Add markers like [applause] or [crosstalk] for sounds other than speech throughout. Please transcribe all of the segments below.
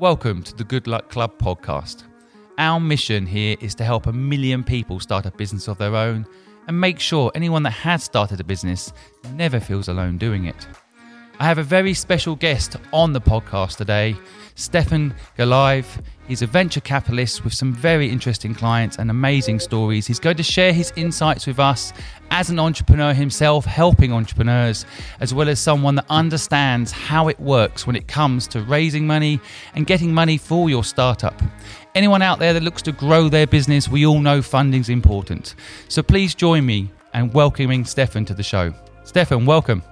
Welcome to the Good Luck Club podcast. Our mission here is to help a million people start a business of their own and make sure anyone that has started a business never feels alone doing it. I have a very special guest on the podcast today, Stefan Galaev. He's a venture capitalist with some very interesting clients and amazing stories. He's going to share his insights with us as an entrepreneur himself, helping entrepreneurs, as well as someone that understands how it works when it comes to raising money and getting money for your startup. Anyone out there that looks to grow their business, we all know funding's important. So please join me and welcoming Stefan to the show. Stefan, welcome.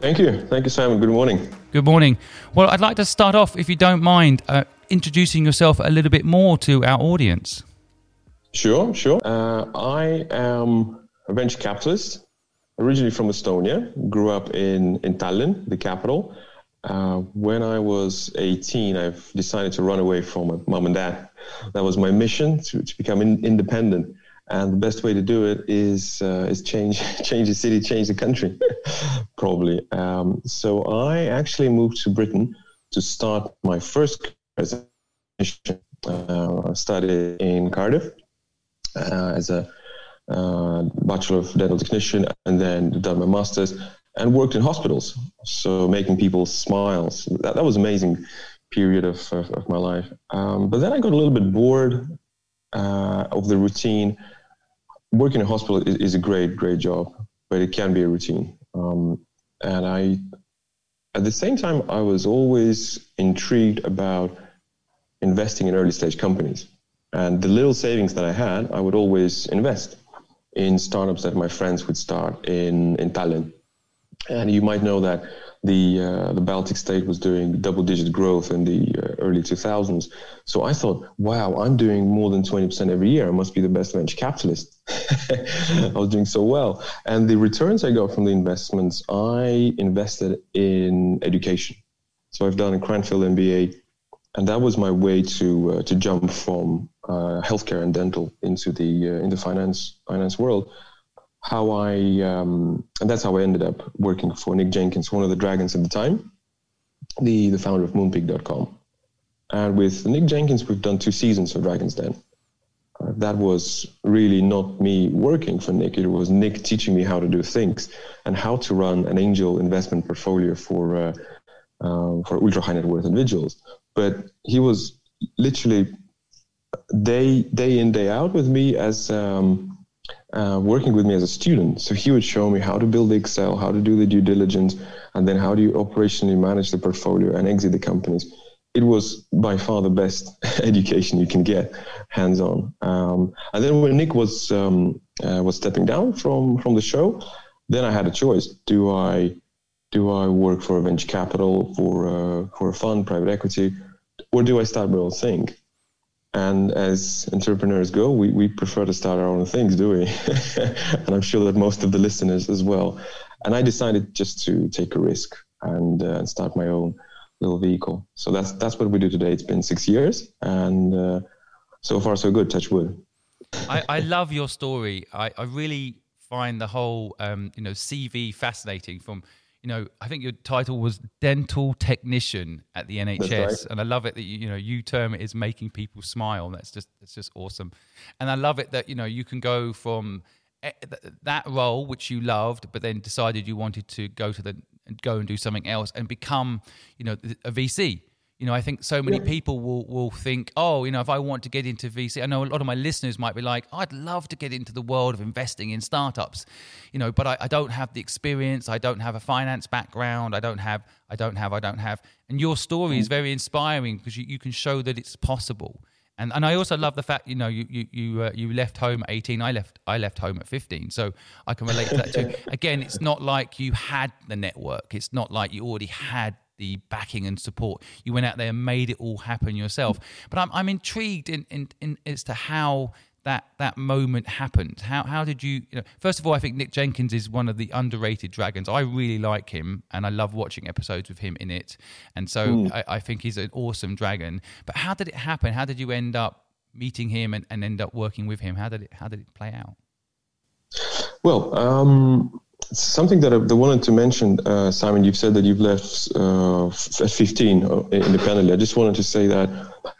Thank you. Thank you, Simon. Good morning. Good morning. Well, I'd like to start off, if you don't mind, uh, introducing yourself a little bit more to our audience. Sure, sure. Uh, I am a venture capitalist, originally from Estonia, grew up in, in Tallinn, the capital. Uh, when I was 18, I've decided to run away from my mom and dad. That was my mission to, to become in, independent. And the best way to do it is uh, is change [laughs] change the city, change the country, [laughs] probably. Um, so I actually moved to Britain to start my first. Uh, studied in Cardiff uh, as a uh, bachelor of dental technician, and then done my masters and worked in hospitals. So making people smile. So that, that was amazing period of, of, of my life. Um, but then I got a little bit bored uh, of the routine working in a hospital is, is, a great, great job, but it can be a routine. Um, and I, at the same time, I was always intrigued about investing in early stage companies. And the little savings that I had, I would always invest in startups that my friends would start in, in Tallinn. And you might know that the uh, the Baltic state was doing double digit growth in the uh, early 2000s. So I thought, wow, I'm doing more than 20% every year. I must be the best venture capitalist. [laughs] I was doing so well. And the returns I got from the investments, I invested in education. So I've done a Cranfield MBA, and that was my way to uh, to jump from uh, healthcare and dental into the uh, in the finance finance world how I, um, and that's how I ended up working for Nick Jenkins, one of the dragons at the time, the, the founder of moonpig.com. And with Nick Jenkins, we've done two seasons of Dragon's Den. Uh, that was really not me working for Nick. It was Nick teaching me how to do things and how to run an angel investment portfolio for uh, uh, for ultra high net worth individuals. But he was literally day day in day out with me as um, uh, working with me as a student. So he would show me how to build Excel, how to do the due diligence, and then how do you operationally manage the portfolio and exit the companies. It was by far the best [laughs] education you can get, hands on. Um, and then when Nick was um, uh, was stepping down from from the show, then I had a choice: do I do I work for a venture capital, for uh, for a fund, private equity, or do I start my own thing? And as entrepreneurs go, we, we prefer to start our own things, do we? [laughs] and I'm sure that most of the listeners as well. And I decided just to take a risk and uh, start my own little vehicle. So that's that's what we do today. It's been six years, and uh, so far so good. Touch wood. I, I love your story. I, I really find the whole um, you know CV fascinating from you know, I think your title was dental technician at the NHS, right. and I love it that you, you know you term it as making people smile. That's just that's just awesome, and I love it that you know you can go from eh, that role which you loved, but then decided you wanted to go to the go and do something else and become you know a VC you know, I think so many yeah. people will will think, oh, you know, if I want to get into VC, I know a lot of my listeners might be like, I'd love to get into the world of investing in startups, you know, but I, I don't have the experience, I don't have a finance background, I don't have, I don't have, I don't have. And your story mm. is very inspiring because you, you can show that it's possible. And and I also love the fact, you know, you you you, uh, you left home at 18. I left I left home at 15, so I can relate to that too. [laughs] Again, it's not like you had the network. It's not like you already had the backing and support. You went out there and made it all happen yourself. But I'm, I'm intrigued in, in, in as to how that that moment happened. How how did you, you know, first of all, I think Nick Jenkins is one of the underrated dragons. I really like him, and I love watching episodes with him in it. And so. I, I, think he's an awesome dragon. But how did it happen? How did you end up meeting him and, and end up working with him? How did it how did it play out? Well, um, something that I wanted to mention, uh, Simon. You've said that you've left uh, at 15 uh, independently. I just wanted to say that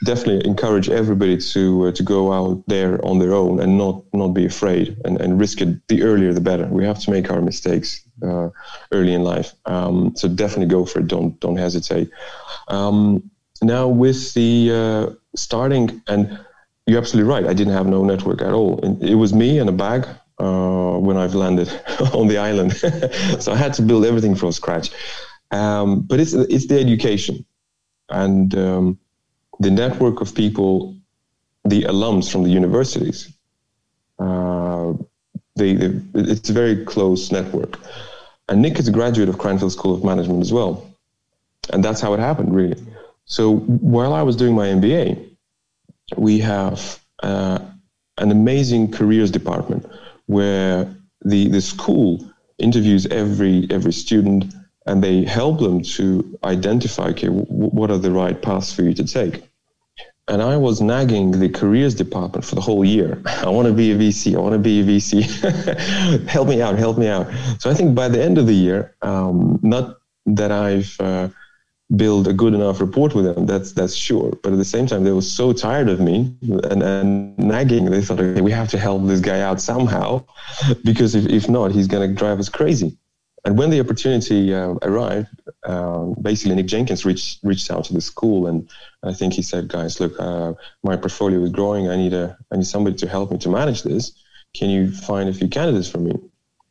definitely encourage everybody to uh, to go out there on their own and not not be afraid and, and risk it. The earlier, the better. We have to make our mistakes uh, early in life. Um, so definitely go for it. Don't don't hesitate. Um, now with the uh, starting and you're absolutely right. I didn't have no network at all. It was me and a bag uh, when I've landed [laughs] on the island. [laughs] so I had to build everything from scratch. Um, but it's it's the education and um, the network of people, the alums from the universities. Uh, they, they, it's a very close network. And Nick is a graduate of Cranfield School of Management as well. And that's how it happened, really. So while I was doing my MBA, we have uh, an amazing careers department where the, the school interviews every every student and they help them to identify okay w- what are the right paths for you to take. And i was nagging the careers department for the whole year. [laughs] I want to be a vc i want to be a vc [laughs] help me out help me out. So i think by the end of the year um, not that i've uh, build a good enough rapport with them. That's that's sure. But at the same time, they were so tired of me and, and nagging. They thought, okay, we have to help this guy out somehow, because if, if not, he's going to drive us crazy. And when the opportunity uh, arrived, um, basically Nick Jenkins reached reached out to the school, and I think he said, "Guys, look, uh, my portfolio is growing. I need a I need somebody to help me to manage this. Can you find a few candidates for me?"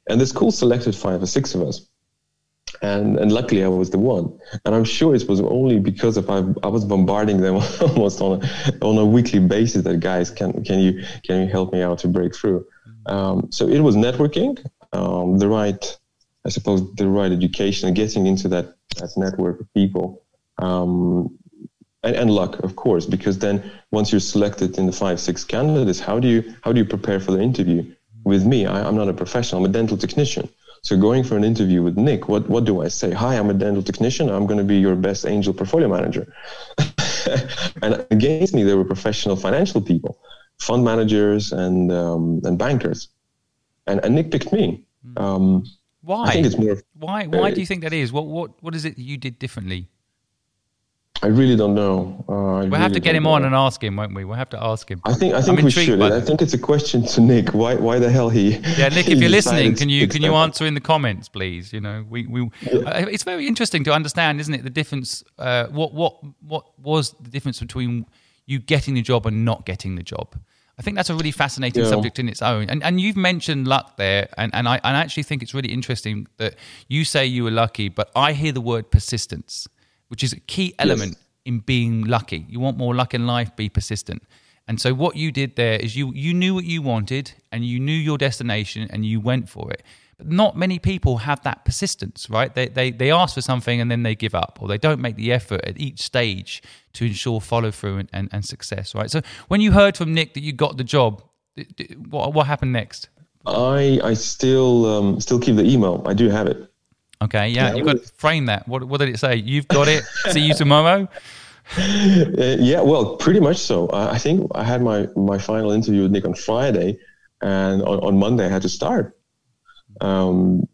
And the school selected five or six of us and and luckily I was the one. And I'm sure it was only because of I, I was bombarding them [laughs] almost on a on a weekly basis that guys can can you can you help me out to break through. Mm-hmm. Um, so it was networking, um, the right I suppose the right education getting into that that network of people. Um, and, and luck, of course, because then once you're selected in the five, six candidates, how do you how do you prepare for the interview? With me, I, I'm not a professional; I'm a dental technician. So going for an interview with Nick, what, what do I say? Hi, I'm a dental technician. I'm going to be your best angel portfolio manager. [laughs] and against me, there were professional financial people, fund managers and, um, and bankers. And, and Nick picked me. Hmm. Um, why? I think it's more. Why? Why uh, do you think that is? What? What? What is it that you did differently? I really don't know. Uh, we'll really have to get him know. on and ask him, won't we? We'll have to ask him. I think I think I'm we should. I think it's a question to Nick. Why why the hell he? Yeah, Nick, if [laughs] you're listening, can you can you answer in the comments, please? You know, we we. Yeah. Uh, it's very interesting to understand, isn't it? The difference. Uh, what what what was the difference between you getting the job and not getting the job? I think that's a really fascinating yeah. subject in its own. And and you've mentioned luck there, and, and I, I actually think it's really interesting that you say you were lucky, but I hear the word persistence, which is a key element yes in being lucky. You want more luck in life, be persistent. And so what you did there is you you knew what you wanted and you knew your destination and you went for it. But not many people have that persistence, right? They they they ask for something and then they give up or they don't make the effort at each stage to ensure follow through and, and, and success, right? So when you heard from Nick that you got the job, what what happened next? I I still um, still keep the email. I do have it. Okay, yeah, you've got to frame that. What, what did it say? You've got it. [laughs] See you tomorrow. [laughs] Uh, yeah, well, pretty much so. Uh, I think I had my, my final interview with Nick on Friday, and on, on Monday I had to start. Um,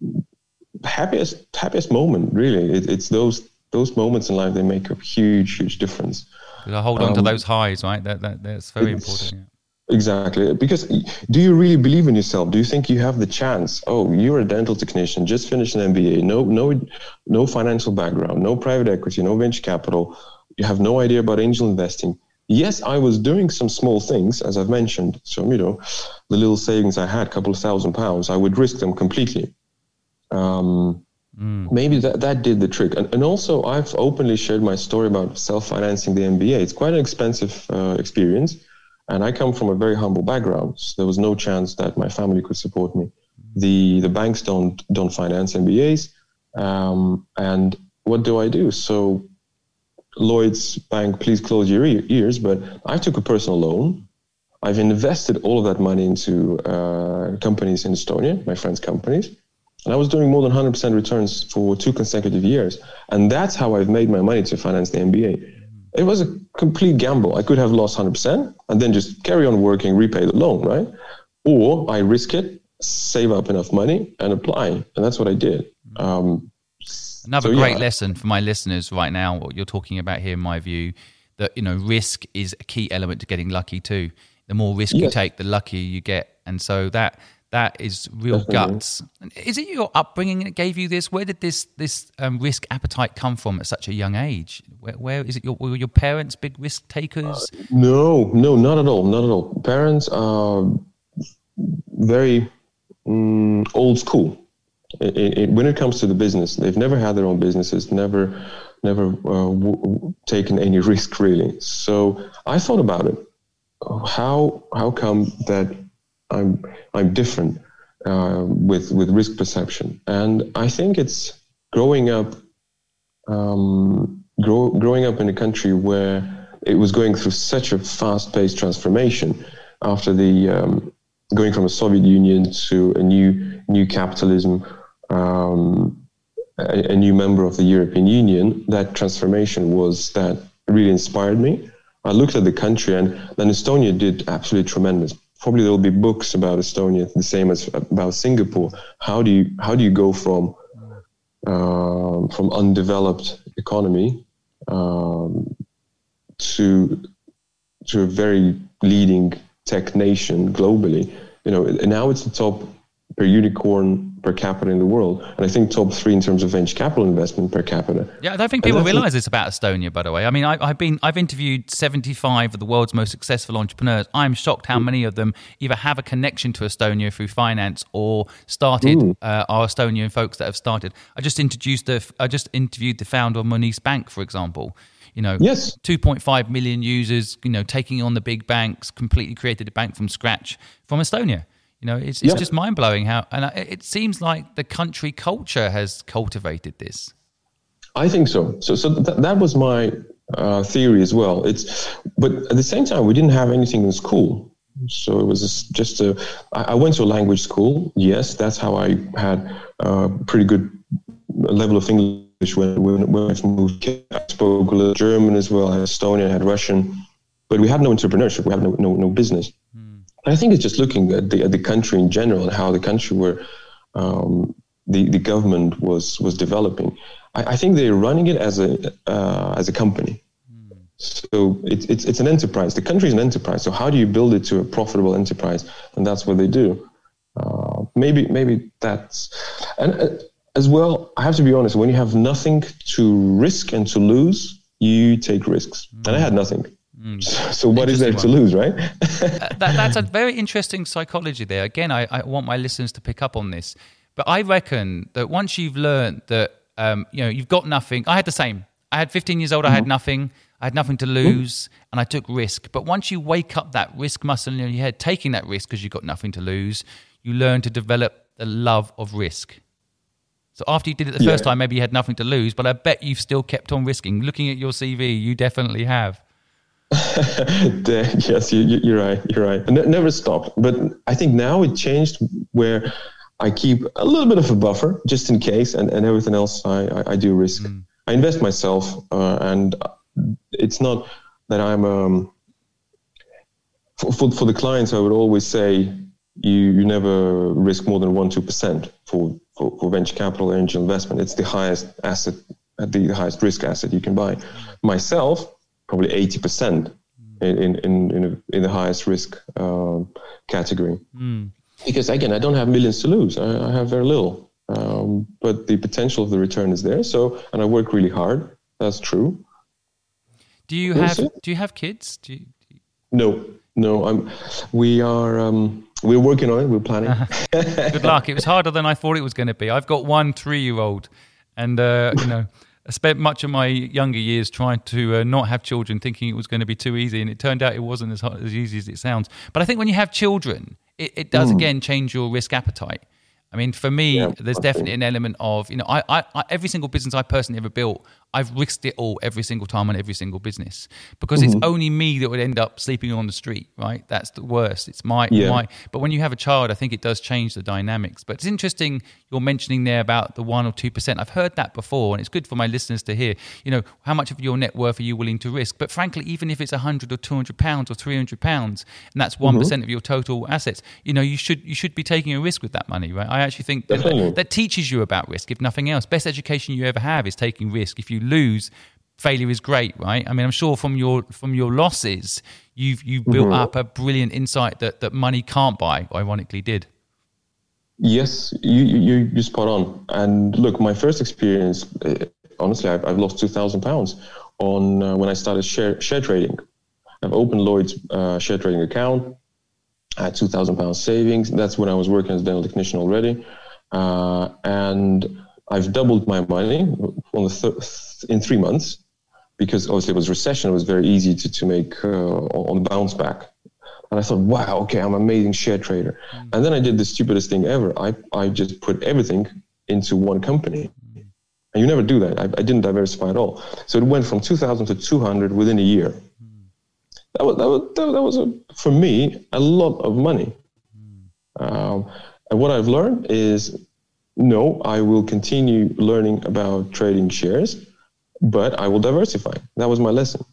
happiest happiest moment, really. It, it's those those moments in life they make a huge huge difference. I hold on um, to those highs, right? That, that that's very important. Yeah. Exactly. Because do you really believe in yourself? Do you think you have the chance? Oh, you're a dental technician, just finished an MBA, no, no, no financial background, no private equity, no venture capital. You have no idea about angel investing. Yes, I was doing some small things, as I've mentioned. So, you know, the little savings I had, a couple of thousand pounds, I would risk them completely. Um, mm. Maybe that, that did the trick. And, and also, I've openly shared my story about self financing the MBA. It's quite an expensive uh, experience and I come from a very humble background. So there was no chance that my family could support me. The the banks don't don't finance MBAs. Um, and what do I do? So Lloyd's Bank, please close your ears. But I took a personal loan. I've invested all of that money into uh, companies in Estonia, my friends' companies. And I was doing more than 100% returns for two consecutive years. And that's how I've made my money to finance the MBA. It was a complete gamble. I could have lost 100% and then just carry on working, repay the loan, right? Or I risk it, save up enough money and apply. And that's what I did. Um, Another so, great yeah. lesson for my listeners right now, what you're talking about here, in my view, that, you know, risk is a key element to getting lucky too. The more risk yes. you take, the luckier you get. And so that that is real Definitely. guts. Is it your upbringing that gave you this? Where did this this um, risk appetite come from at such a young age? Where, where is it? Your were your parents big risk takers? Uh, no, no, not at all, not at all. Parents are very um, old school. It, it, when it comes to the business, they've never had their own businesses, never, never uh, w- taken any [laughs] risk really. So I thought about it. How how come that I'm I'm different uh, with with risk perception, and I think it's growing up, um, grow, growing up in a country where it was going through such a fast-paced transformation after the um, going from a Soviet Union to a new new capitalism. Um, a, a, new member of the European Union, that transformation was that really inspired me. I looked at the country, and then Estonia did absolutely tremendous probably there will be books about Estonia, the same as about Singapore. How do you how do you go from um, from undeveloped economy um, to to a very leading tech nation globally? You know, and now it's the top per unicorn per capita in the world, and I think top three in terms of venture capital investment per capita. Yeah, I don't think people realise this about Estonia. By the way, I mean I, have been I've interviewed seventy five of the world's most successful entrepreneurs. I'm shocked how many of them either have a connection to Estonia through finance or started mm. uh, are Estonian folks that have started. I just introduced the I just interviewed the founder of Monese Bank, for example you know, yes. 2.5 million users, you know, taking on the big banks, completely created a bank from scratch from Estonia. You know, it's, it's yeah. just mind blowing how, and it seems like the country culture has cultivated this. I think so. So, so th- that was my uh, theory as well. It's, but at the same time, we didn't have anything in school. So it was just a. I went to a language school. Yes, that's how I had a pretty good level of English when, when, when I moved. I spoke a little German as well. I had Estonian, I had Russian, but we had no entrepreneurship. We had no no, no business. I think it's just looking at the, at the country in general and how the country where um, the, the government was, was developing. I, I think they're running it as a, uh, as a company. So it's, it's, it's an enterprise. The country is an enterprise. So how do you build it to a profitable enterprise? And that's what they do. Uh, maybe, maybe that's, and uh, as well, I have to be honest, when you have nothing to risk and to lose, you take risks. Mm. And I had nothing. Mm. So what is there one. to lose, right? uh, that, that's a very interesting psychology there. Again, I, I, want my listeners to pick up on this, but I reckon that once you've learned that um, you know you've got nothing, I had the same. I had 15 years old. Mm-hmm. I had mm-hmm. nothing. I had nothing to mm-hmm. lose, mm-hmm. and I took risk. But once you wake up that risk muscle in your head, taking that risk because you've got nothing to lose, you learn to develop the love of risk. So after you did it the yeah. first time, maybe you had nothing to lose, but I bet you've still kept on risking. Looking at your CV, you definitely have. [laughs] yes, you, are right. You're right. never stopped. But I think now it changed where I keep a little bit of a buffer just in case, and, and everything else I, I, I do risk. Mm. I invest myself, uh, and it's not that I'm. Um, for, for, for the clients, I would always say you, you never risk more than one two percent for, for for venture capital angel investment. It's the highest asset, the highest risk asset you can buy. Myself, probably 80% in, in, in, a, in the highest risk um, category. Mm. Because again, I don't have millions to lose. I, I have very little. Um, but the potential of the return is there. So, and I work really hard. That's true. Do you have Do you have kids? Do you, do you... No, no. I'm. We are. Um, we're working on it. We're planning. Good luck. It was harder than I thought it was going to be. I've got one three-year-old, and uh, you know. I spent much of my younger years trying to uh, not have children, thinking it was going to be too easy, and it turned out it wasn't as, hard, as easy as it sounds. But I think when you have children, it, it does mm. again change your risk appetite. I mean, for me, yeah, there's definitely an element of you know, I, I, I, every single business I personally ever built, I've risked it all every single time on every single business because mm-hmm. it's only me that would end up sleeping on the street, right? That's the worst. It's my yeah. my. But when you have a child, I think it does change the dynamics. But it's interesting you're mentioning there about the one or two percent. I've heard that before, and it's good for my listeners to hear. You know, how much of your net worth are you willing to risk? But frankly, even if it's a hundred or two hundred pounds or three hundred pounds, and that's one mm-hmm. of your total assets, you know, you should you should be taking a risk with that money, right? I actually think that, that teaches you about risk, if nothing else. Best education you ever have is taking risk. If you lose, failure is great, right? I mean, I'm sure from your from your losses, you've you've built mm-hmm. up a brilliant insight that that money can't buy. Ironically, did. Yes, you you you spot on. And look, my first experience, eh, honestly, I've, I've lost two thousand pounds on uh, when I started share share trading. I've opened Lloyd's uh, share trading account. I had two thousand pounds savings. That's when I was working as a dental technician already, uh, and I've doubled my money on the th- in three months because obviously it was recession. It was very easy to to make uh, on the bounce back. And I thought, wow, okay, I'm an amazing share trader. Mm. And then I did the stupidest thing ever. I, I just put everything into one company. Mm. And you never do that. I, I, didn't diversify at all. So it went from 2,000 to 200 within a year. Mm. That was, that was, that was a, for me, a lot of money. Mm. Um, and what I've learned is no, I will continue learning about trading shares, but I will diversify. That was my lesson.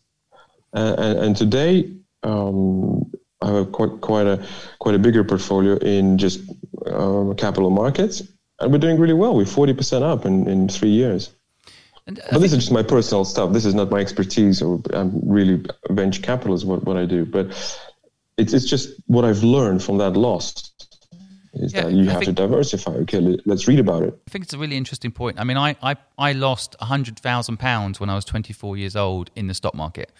Uh, and, and, today, um, I have quite quite a quite a bigger portfolio in just uh, capital markets, and we're doing really well. We're forty percent up in, in three years. And but this is just my personal stuff. This is not my expertise, or I'm really venture capitalist. What what I do, but it's it's just what I've learned from that loss is yeah, that you I have think, to diversify. Okay, let's read about it. I think it's a really interesting point. I mean, I I, I lost hundred thousand pounds when I was twenty four years old in the stock market,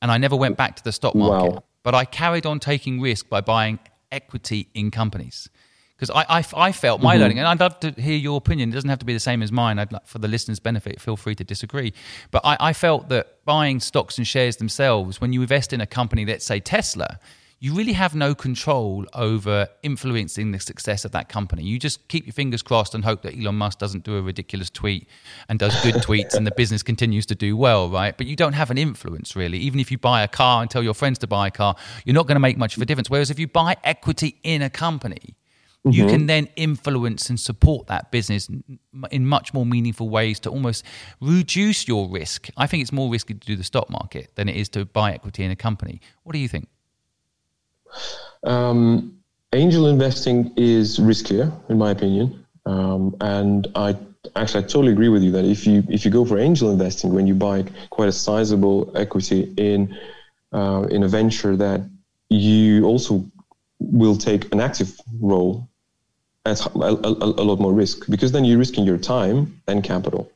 and I never went back to the stock market. Wow. But I carried on taking risk by buying equity in companies because I, I, I, felt my mm-hmm. learning, and I'd love to hear your opinion. It doesn't have to be the same as mine. I'd like, for the listeners' benefit, feel free to disagree. But I, I felt that buying stocks and shares themselves, when you invest in a company, let's say Tesla, you really have no control over influencing the success of that company. You just keep your fingers crossed and hope that Elon Musk doesn't do a ridiculous tweet and does good [laughs] tweets and the business continues to do well, right? But you don't have an influence really. Even if you buy a car and tell your friends to buy a car, you're not going to make much of a difference. Whereas if you buy equity in a company, mm-hmm. you can then influence and support that business in much more meaningful ways to almost reduce your risk. I think it's more risky to do the stock market than it is to buy equity in a company. What do you think? Um, angel investing is riskier, in my opinion, um, and I actually I totally agree with you that if you if you go for angel investing when you buy quite a sizable equity in uh, in a venture that you also will take an active role at a, a, a, lot more risk because then you're risking your time and capital.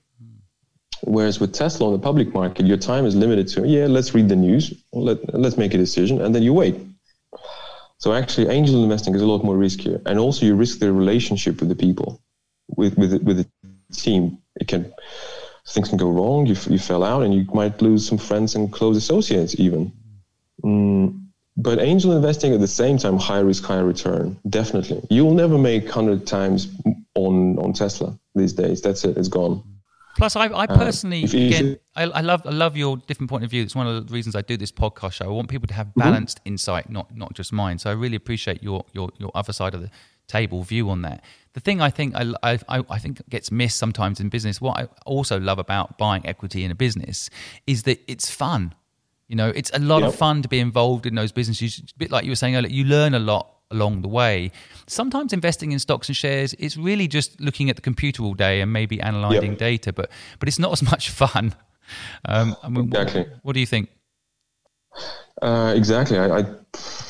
Whereas with Tesla on the public market, your time is limited to yeah, let's read the news, let let's make a decision, and then you wait. So actually, angel investing is a lot more riskier, and also you risk the relationship with the people, with with with the team. It can things can go wrong. You you fell out, and you might lose some friends and close associates even. Mm, but angel investing at the same time, high risk, high return. Definitely, you'll never make hundred times on on Tesla these days. That's it. It's gone. Plus, I, I uh, personally, uh, again, I, I, love, I love your different point of view. It's one of the reasons I do this podcast show. I want people to have mm-hmm. balanced mm-hmm. insight, not not just mine. So I really appreciate your your your other side of the table view on that. The thing I think I, I, I think gets missed sometimes in business. What I also love about buying equity in a business is that it's fun. You know, it's a lot yep. of fun to be involved in those businesses. A bit like you were saying earlier, you learn a lot along the way. Sometimes investing in stocks and shares is really just looking at the computer all day and maybe analyzing yep. data, but but it's not as [laughs] much fun. Um, I mean, exactly. What, what, do you think? Uh, exactly. I, I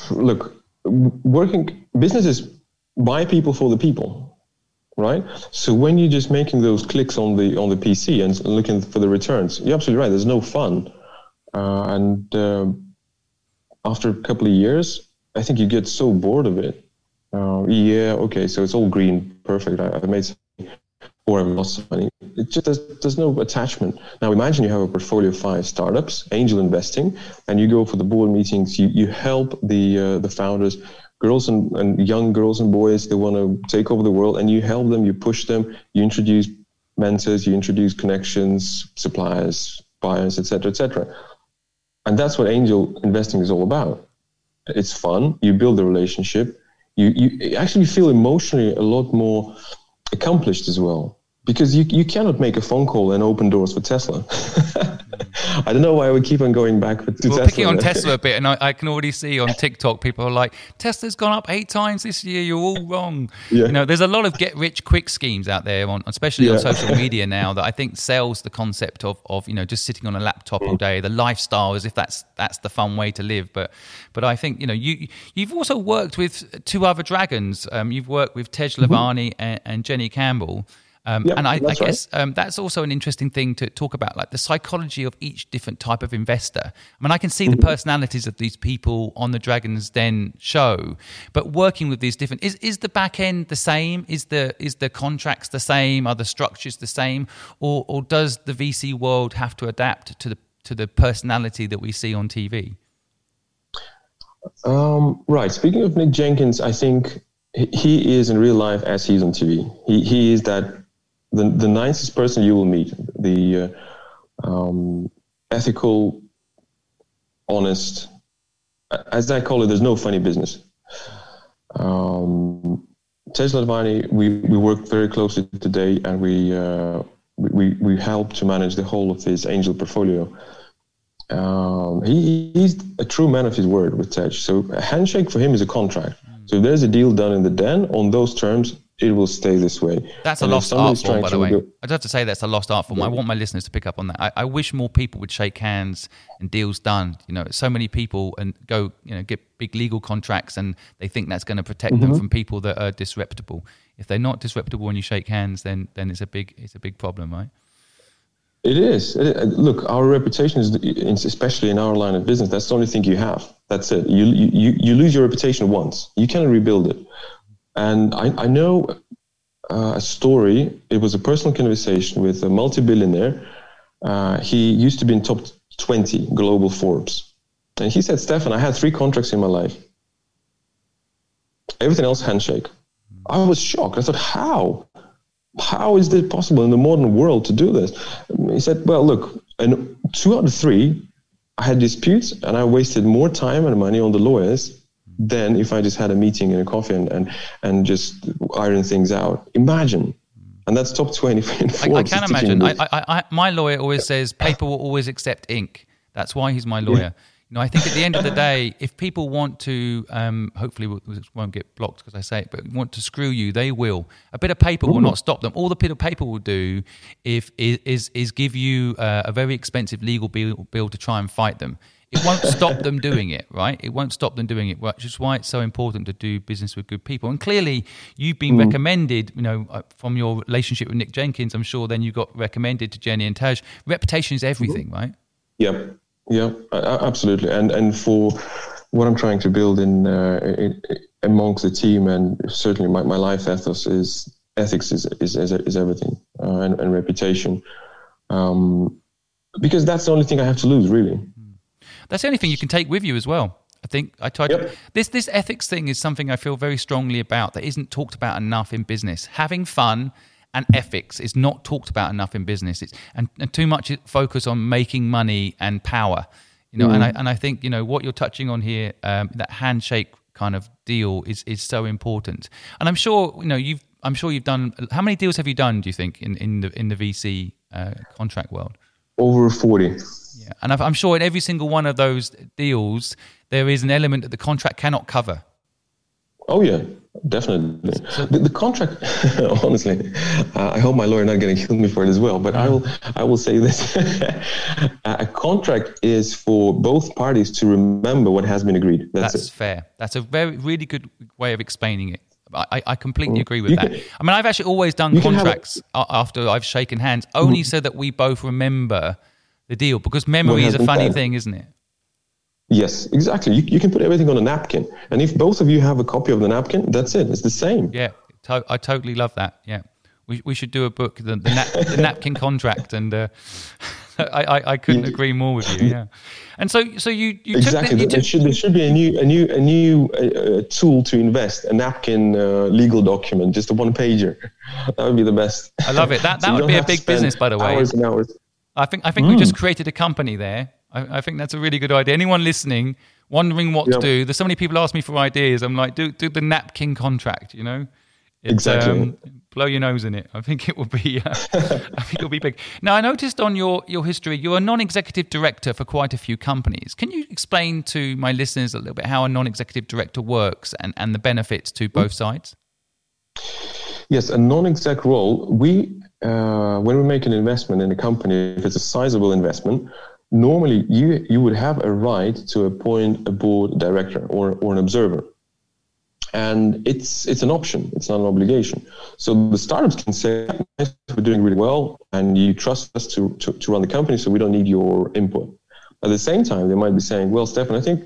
look working businesses buy people for the people, right? So when you're just making those clicks on the on the PC and looking for the returns, you're absolutely right. There's no fun, uh, and uh, after a couple of years, I think you get so bored of it. Uh, yeah, okay, so it's all green, perfect. I, I made or I've lost money. It just there's, there's no attachment. Now imagine you have a portfolio of five startups, angel investing, and you go for the board meetings. You you help the uh, the founders, girls and, and young girls and boys. They want to take over the world, and you help them. You push them. You introduce mentors, you introduce connections, suppliers, buyers, etc., etc. And that's what angel investing is all about. It's fun. You build a relationship. You you actually feel emotionally a lot more accomplished as well because you, you cannot make a phone call and open doors for Tesla. [laughs] I don't know why we keep on going back to We're Tesla. picking on Tesla a bit, and I, I, can already see on TikTok people are like, Tesla's gone up eight times this year. You're all wrong. Yeah. You know, there's a lot of get rich quick schemes out there, on, especially yeah. on social media now, that I think sells the concept of, of you know just sitting on a laptop all day, the lifestyle, as if that's that's the fun way to live. But but I think you know you you've also worked with two other dragons. Um, you've worked with Tej. Lalvani mm-hmm. and, and Jenny Campbell. Um, yep, and I, I guess right. um, that's also an interesting thing to talk about, like the psychology of each different type of investor. I mean, I can see mm-hmm. the personalities of these people on the Dragons Den show, but working with these different is is the back end the same? Is the is the contracts the same? Are the structures the same, or or does the VC world have to adapt to the to the personality that we see on TV? Um, right. Speaking of Nick Jenkins, I think he is in real life as he's on TV. He he is that the, the nicest person you will meet, the uh, um, ethical, honest, as I call it, there's no funny business. Um, Tej Lalvani, we, we work very closely today and we, uh, we, we help to manage the whole of his angel portfolio. Um, he, he's a true man of his word with Tej. So a handshake for him is a contract. So if there's a deal done in the den on those terms, it will stay this way. That's and a lost art form, by the way. Go- I'd have to say that's a lost art form. Yeah. I want my listeners to pick up on that. I, I, wish more people would shake hands and deals done. You know, so many people and go, you know, get big legal contracts and they think that's going to protect mm-hmm. them from people that are disreputable. If they're not disreputable when you shake hands, then then it's a big it's a big problem, right? It is. Look, our reputation is, especially in our line of business, that's the only thing you have. That's it. You you you lose your reputation once. You cannot rebuild it. And I, I know uh, a story. It was a personal conversation with a multi-billionaire. Uh, he used to be in top 20 global Forbes. And he said, Stefan, I had three contracts in my life. Everything else handshake. I was shocked. I thought, how? How is this possible in the modern world to do this? He said, well, look, and two out of three, I had disputes and I wasted more time and money on the lawyers than if I just had a meeting and a coffee and, and, and just iron things out. Imagine. And that's top 20 [laughs] in Forbes. I, I can imagine. I, I, I, my lawyer always says paper will always accept ink. That's why he's my lawyer. Yeah. You know, I think at the end of the day, [laughs] if people want to, um, hopefully it won't get blocked because I say it, but want to screw you, they will. A bit of paper will not stop them. All the bit of paper will do if is is give you uh, a very expensive legal bill, bill to try and fight them. It won't stop them doing it, right? It won't stop them doing it, which is why it's so important to do business with good people. And clearly, you've been mm. recommended, you know, uh, from your relationship with Nick Jenkins. I'm sure then you got recommended to Jenny and Taj. Reputation is everything, mm-hmm. right? Yeah, yeah, absolutely. And and for what I'm trying to build in, uh, in amongst the team, and certainly my, my life ethos is ethics is is is, is everything, uh, and, and reputation. Um, because that's the only thing I have to lose, really. That's the only thing you can take with you as well. I think I tried yep. this this ethics thing is something I feel very strongly about that isn't talked about enough in business. Having fun and ethics is not talked about enough in business. It's and, and too much focus on making money and power. You know, mm. and I and I think you know what you're touching on here, um, that handshake kind of deal is is so important. And I'm sure you know you've I'm sure you've done. How many deals have you done? Do you think in in the in the VC uh, contract world? Over forty. Yeah, and I'm sure in every single one of those deals, there is an element that the contract cannot cover. Oh yeah, definitely. The, the, contract, [laughs] honestly, uh, I hope my lawyer not going to kill me for it as well. But I will, I will say this: [laughs] a contract is for both parties to remember what has been agreed. That's, That's fair. That's a very, really good way of explaining it. I, I completely mm. agree with that. Can, I mean, I've actually always done contracts a, after I've shaken hands, only so that we both remember the deal because memory is a funny thing, isn't it? Yes, exactly. You, you can put everything on a napkin, and if both of you have a copy of the napkin, that's it. It's the same. Yeah, to- I totally love that. Yeah, we we should do a book, the the, nap- the napkin contract, and uh, [laughs] [laughs] I, I, I couldn't agree more with you. Yeah. And so, so you, you exactly. Took, you there, should, there should be a new, a new, a new uh, tool to invest. A napkin uh, legal document, just a one pager. [laughs] That would be the best. I love it. That [laughs] that so would be a big business, by the way. Hours and hours. I think I think mm. we just created a company there. I, I, think that's a really good idea. Anyone listening, wondering what yep. to do, there's so many people ask me for ideas. I'm like, do do the napkin contract. You know. It's, exactly. Um, blow your nose in it. I think it will be. Uh, [laughs] I think it'll be big. Now, I noticed on your your history, you're a non-executive director for quite a few companies. Can you explain to my listeners a little bit how a non-executive director works and and the benefits to both sides? Yes, a non-exec role. We uh, when we make an investment in a company, if it's a sizable investment, normally you you would have a right to appoint a board director or or an observer and it's it's an option. It's not an obligation. So the startups can say we're doing really well and you trust us to, to, to run the company so we don't need your input. At the same time they might be saying well stefan i think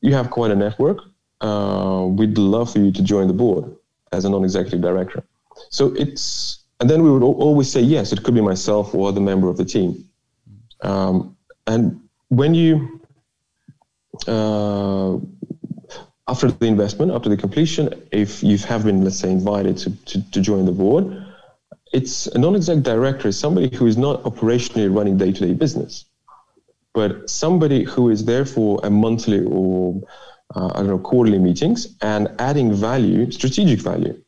you have quite a network. Uh, we'd love for you to join the board as a non-executive director. So it's and then we would always say yes it could be myself or other member of the team. Um, and when you uh, after the investment, after the completion, if you have been, let's say, invited to, to, to join the board, it's a non-exec director is somebody who is not operationally running day-to-day business, but somebody who is there for a monthly or uh, I don't know quarterly meetings and adding value, strategic value,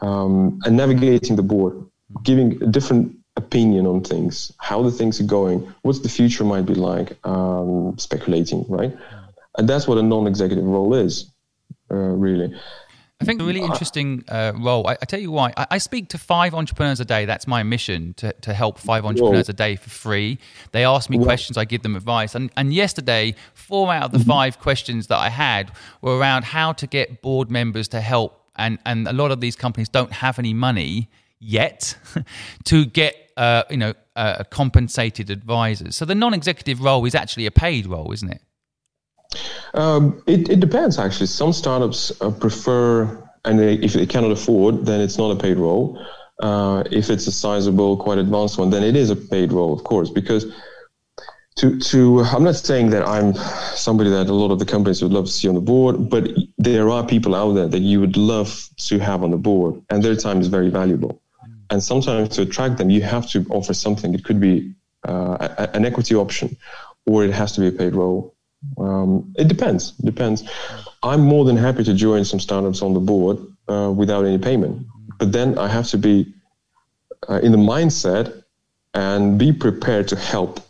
um, and navigating the board, giving a different opinion on things, how the things are going, what's the future might be like, um, speculating, right? And that's what a non-executive role is, uh, really. I think a really interesting uh, role. I, I, tell you why. I, I, speak to five entrepreneurs a day. That's my mission to, to help five entrepreneurs Whoa. a day for free. They ask me questions, I give them advice. And, and yesterday, four out of the mm-hmm. five questions that I had were around how to get board members to help. And, and a lot of these companies don't have any money yet [laughs] to get uh, you know uh, compensated advisors. So the non-executive role is actually a paid role, isn't it? Um, it, it depends, actually. Some startups uh, prefer, and they, if they cannot afford, then it's not a paid role. Uh, if it's a sizable, quite advanced one, then it is a paid role, of course, because to to I'm not saying that I'm somebody that a lot of the companies would love to see on the board, but there are people out there that you would love to have on the board, and their time is very valuable. And sometimes to attract them, you have to offer something. It could be uh, an equity option, or it has to be a paid role. Um, it depends. Depends. I'm more than happy to join some startups on the board uh, without any payment, but then I have to be uh, in the mindset and be prepared to help,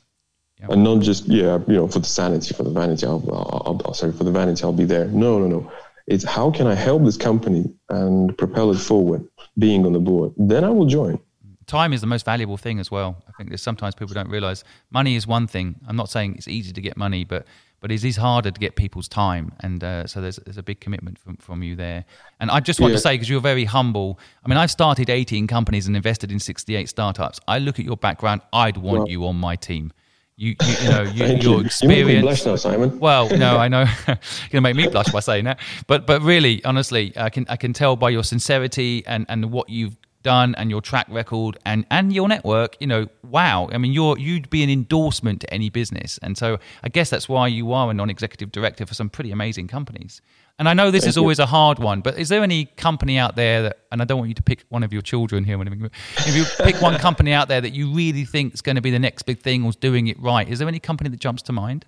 yep. and not just yeah, you know, for the sanity, for the vanity. I'll, I'll, I'll, sorry for the vanity. I'll be there. No, no, no. It's how can I help this company and propel it forward, being on the board. Then I will join time is the most valuable thing as well. I think there's sometimes people don't realize money is one thing. I'm not saying it's easy to get money, but but it is harder to get people's time, and uh, so there's there's a big commitment from from you there. And I just want yeah. to say because you're very humble. I mean, I've started 18 companies and invested in 68 startups. I look at your background. I'd want you on my team. You, you, you know, you, [laughs] your you. experience. You blush now, Simon. Well, no, [laughs] I know [laughs] you're gonna make me blush by saying that, but but really, honestly, I can I can tell by your sincerity and and what you've done and your track record and and your network you know wow. I mean you're you'd be an endorsement to any business. And so i guess that's why you are a non-executive director for some pretty amazing companies. And i know this Thank is always a hard one but is there any company out there that and i don't want you to pick one of your children here if you pick one company out there that you really think is going to be the next big thing or is doing it right is there any company that jumps to mind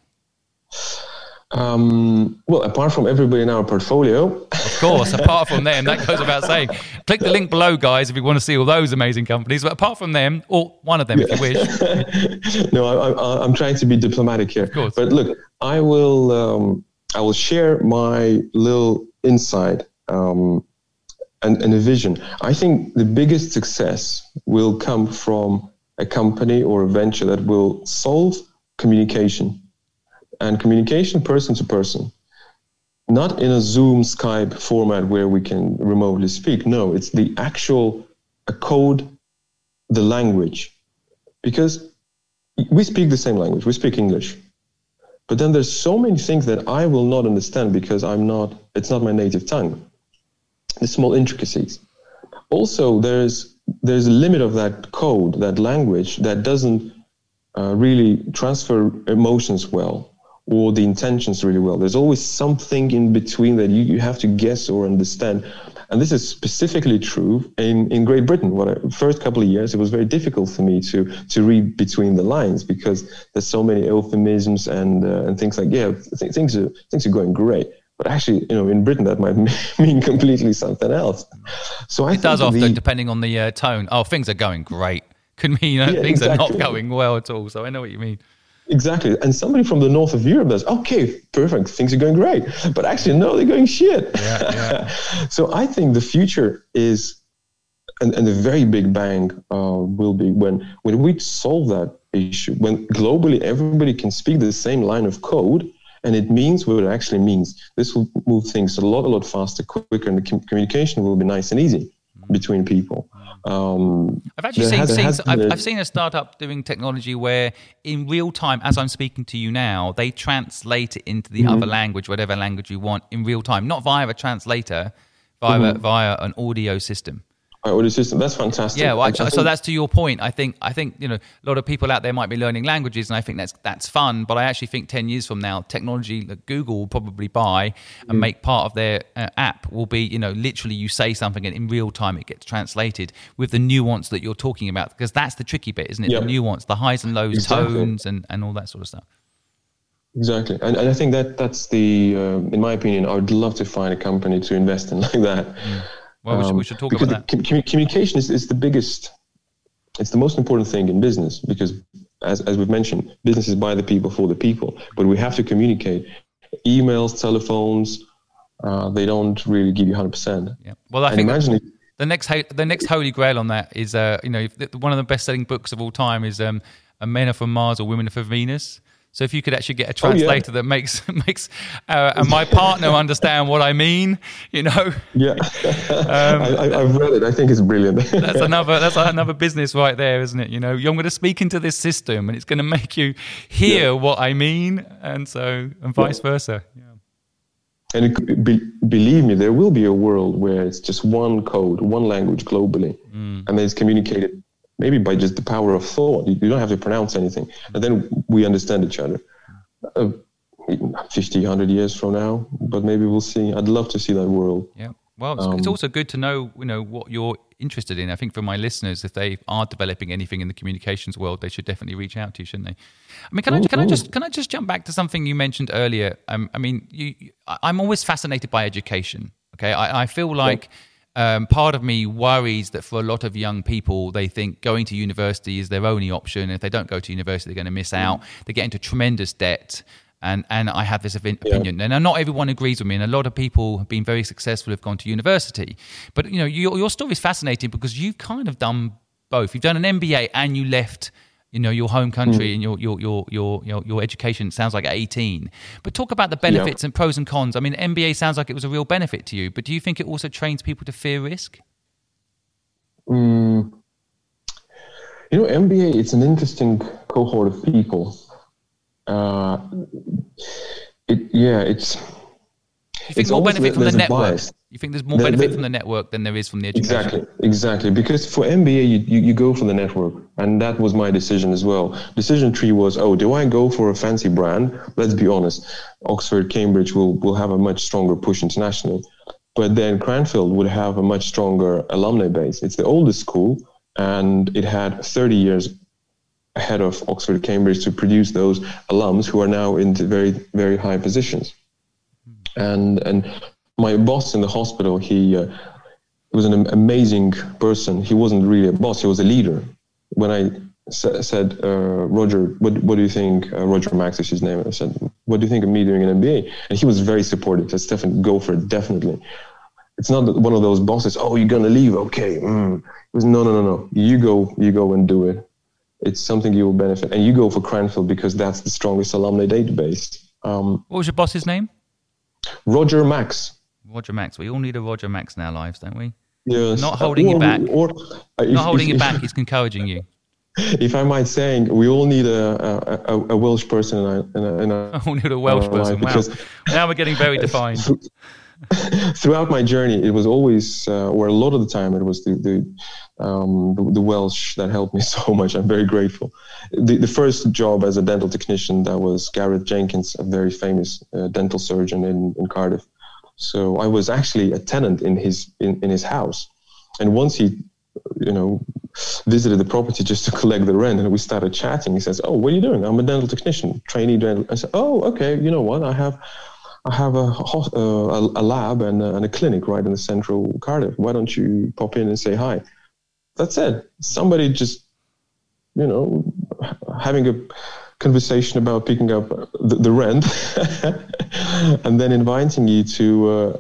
um, well, apart from everybody in our portfolio. Of course, [laughs] apart from them, that goes without saying. Click the link below, guys, if you want to see all those amazing companies. But apart from them, or one of them, yeah. if you wish. [laughs] no, I, am trying to be diplomatic here. Of course. But look, I will, um, I will share my little insight um, and, and a vision. I think the biggest success will come from a company or a venture that will solve communication and communication person to person. Not in a zoom skype format where we can remotely speak. No it's the actual code the language. Because we speak the same language. We speak english. But then there's so many things that i will not understand because i'm not it's not my native tongue. The small intricacies. Also there's there's a limit of that code that language that doesn't uh, really transfer emotions well or the intentions really well. There's always something in between that you, you have to guess or understand. And this is specifically true in, in Great Britain. What I, first couple of years, it was very difficult for me to to read between the lines because there's so many euphemisms and uh, and things like yeah, th- things are things are going great. But actually, you know, in Britain, that might [laughs] mean completely something else. So I it does often, the, depending on the uh, tone. Oh, things are going great. Could mean uh, yeah, things exactly. are not going well at all. So I know what you mean. Exactly. And somebody from the north of Europe does, okay, perfect, things are going great. But actually, no, they're going shit. Yeah, yeah. [laughs] so I think the future is, and, and the very big bang uh, will be when, when we solve that issue, when globally everybody can speak the same line of code and it means what it actually means. This will move things a lot, a lot faster, quicker, and the communication will be nice and easy between people. Um, I've actually seen, has, seen I've, I've, seen a startup doing technology where, in real time, as I'm speaking to you now, they translate it into the mm-hmm. other language, whatever language you want, in real time, not via a translator, via mm-hmm. via an audio system audio system. That's fantastic. Yeah, well, so that's to your point. I think I think you know a lot of people out there might be learning languages, and I think that's that's fun. But I actually think ten years from now, technology that Google will probably buy and mm. make part of their uh, app will be you know literally you say something and in real time it gets translated with the nuance that you're talking about because that's the tricky bit, isn't it? Yep. The nuance, the highs and lows, exactly. tones, and and all that sort of stuff. Exactly, and, and I think that that's the, uh, in my opinion, I would love to find a company to invest in [laughs] like that. Mm well, we, should, we should talk about that. Com- communication is, is the biggest, it's the most important thing in business because, as, as we've mentioned, business is by the people for the people. But we have to communicate. Emails, telephones, uh, they don't really give you 100%. Yeah. Well, I and think imagine the next the next holy grail on that is, uh, you know, one of the best selling books of all time is um, Men Are From Mars or Women Are From Venus. So if you could actually get a translator oh, yeah. that makes [laughs] makes uh, and my partner understand what I mean, you know. Yeah, um, I, have read it. I think it's brilliant. [laughs] that's [laughs] another that's another business right there, isn't it? You know, I'm going to speak into this system, and it's going to make you hear yeah. what I mean, and so and vice yeah. versa. Yeah. And it, be, believe me, there will be a world where it's just one code, one language globally, mm. and then it's communicated maybe by just the power of thought. You, don't have to pronounce anything. And then we understand each other. Uh, 50, 100 years from now, but maybe we'll see. I'd love to see that world. Yeah. Well, it's, um, it's, also good to know, you know, what you're interested in. I think for my listeners, if they are developing anything in the communications world, they should definitely reach out to you, shouldn't they? I mean, can I can I just can I just jump back to something you mentioned earlier? Um, I mean, you, I'm always fascinated by education. Okay, I, I feel like. Yeah um, part of me worries that for a lot of young people, they think going to university is their only option. If they don't go to university, they're going to miss mm. out. They get into tremendous debt. And, and I have this opinion, yeah. and not everyone agrees with me. And a lot of people have been very successful, have gone to university. But you know, your, your story is fascinating because you've kind of done both. You've done an MBA and you left you know your home country mm. and your, your your your your your education sounds like 18 but talk about the benefits yeah. and pros and cons i mean mba sounds like it was a real benefit to you but do you think it also trains people to fear risk mm. you know mba it's an interesting cohort of people uh, it yeah it's it's more benefit from the network? You think there's more the, benefit the, from the network than there is from the education? Exactly, exactly. Because for MBA, you, you, you, go for the network. And that was my decision as well. Decision tree was, oh, do I go for a fancy brand? Let's be honest. Oxford, Cambridge will, will have a much stronger push internationally. But then Cranfield would have a much stronger alumni base. It's the oldest school, and it had 30 years ahead of Oxford, Cambridge to produce those alums who are now in very, very high positions hmm. and and my boss in the hospital he uh, was an amazing person. He wasn't really a boss he was a leader. When i said uh, roger what, what do you think uh, roger max is his name? I said what do you think of me doing an mba and he was very supportive said stefan go for it definitely. It's not one of those bosses oh you're gonna leave? Okay mm. it was no no no no. You go you go and do it. It's something you will benefit. And you go for cranfield because that's the strongest alumni database. Um, what was your boss's name? Roger Max. Roger Max. We all need a Roger Max in our lives, don't we? Yes. Not holding or, you back. Or, Not holding if, you back. He's encouraging you. [laughs] If I might saying, we all need a, a, a Welsh person in a, in a, in a [laughs] we need a Welsh person. Wow. now we're getting very [laughs] defined. throughout my journey, it was always, uh, or a lot of the time, it was the, the, um, the, the, Welsh that helped me so much. I'm very grateful. The, the first job as a dental technician that was Gareth Jenkins, a very famous uh, dental surgeon in, in Cardiff. So I was actually a tenant in his in, in his house, and once he, you know, visited the property just to [laughs] collect the rent, and we started chatting. He says, "Oh, what are you doing? I'm a dental technician, trainee dental." I said, "Oh, okay. You know what? I have." I have a, uh, a, lab and a, and a clinic right in the central Cardiff. Why don't you pop in and say hi? That's it. Somebody just, you know, having a conversation about picking up the, the rent [laughs] and then inviting you to uh,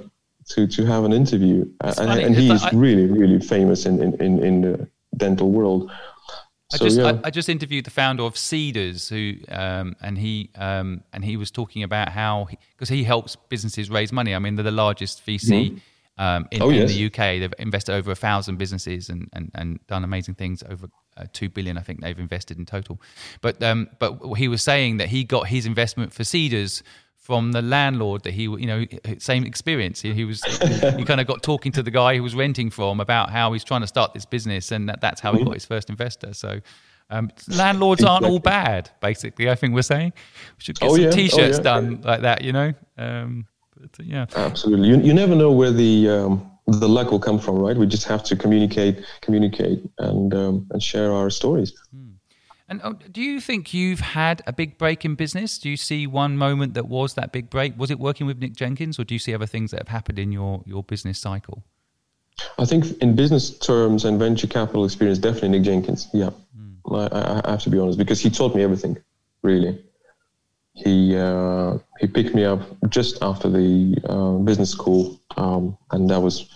to to have an interview. and, and he is I, really really famous in, in, in the dental world. I just yeah. I, I, just interviewed the founder of Seedrs, who um, and he um, and he was talking about how because he, he, helps businesses raise money. I mean, they're the largest VC mm-hmm. Um, in, oh, in the UK. They've invested over a thousand businesses and, and, and done amazing things. Over uh, two billion, I think they've invested in total. But um, but he was saying that he got his investment for Seedrs from the landlord that he, you know, same experience. He, he was, he kind of got talking to the guy he was renting from about how he's trying to start this business, and that, that's how he got his first investor. So, um, landlords aren't all bad. Basically, I think we're saying we should get oh, some yeah. Oh, t-shirts oh, yeah. done like that. You know, um, but, uh, yeah, absolutely. You, you never know where the um, the luck will come from, right? We just have to communicate, communicate, and um, and share our stories. Hmm. And oh, do you think you've had a big break in business? Do you see one moment that was that big break? Was it working with Nick Jenkins, or do you see other things that have happened in your, your business cycle? I think in business terms and venture capital experience, definitely Nick Jenkins. Yeah, mm. I, I, have to be honest because he taught me everything. Really, he uh, he picked me up just after the uh, business school, um, and that was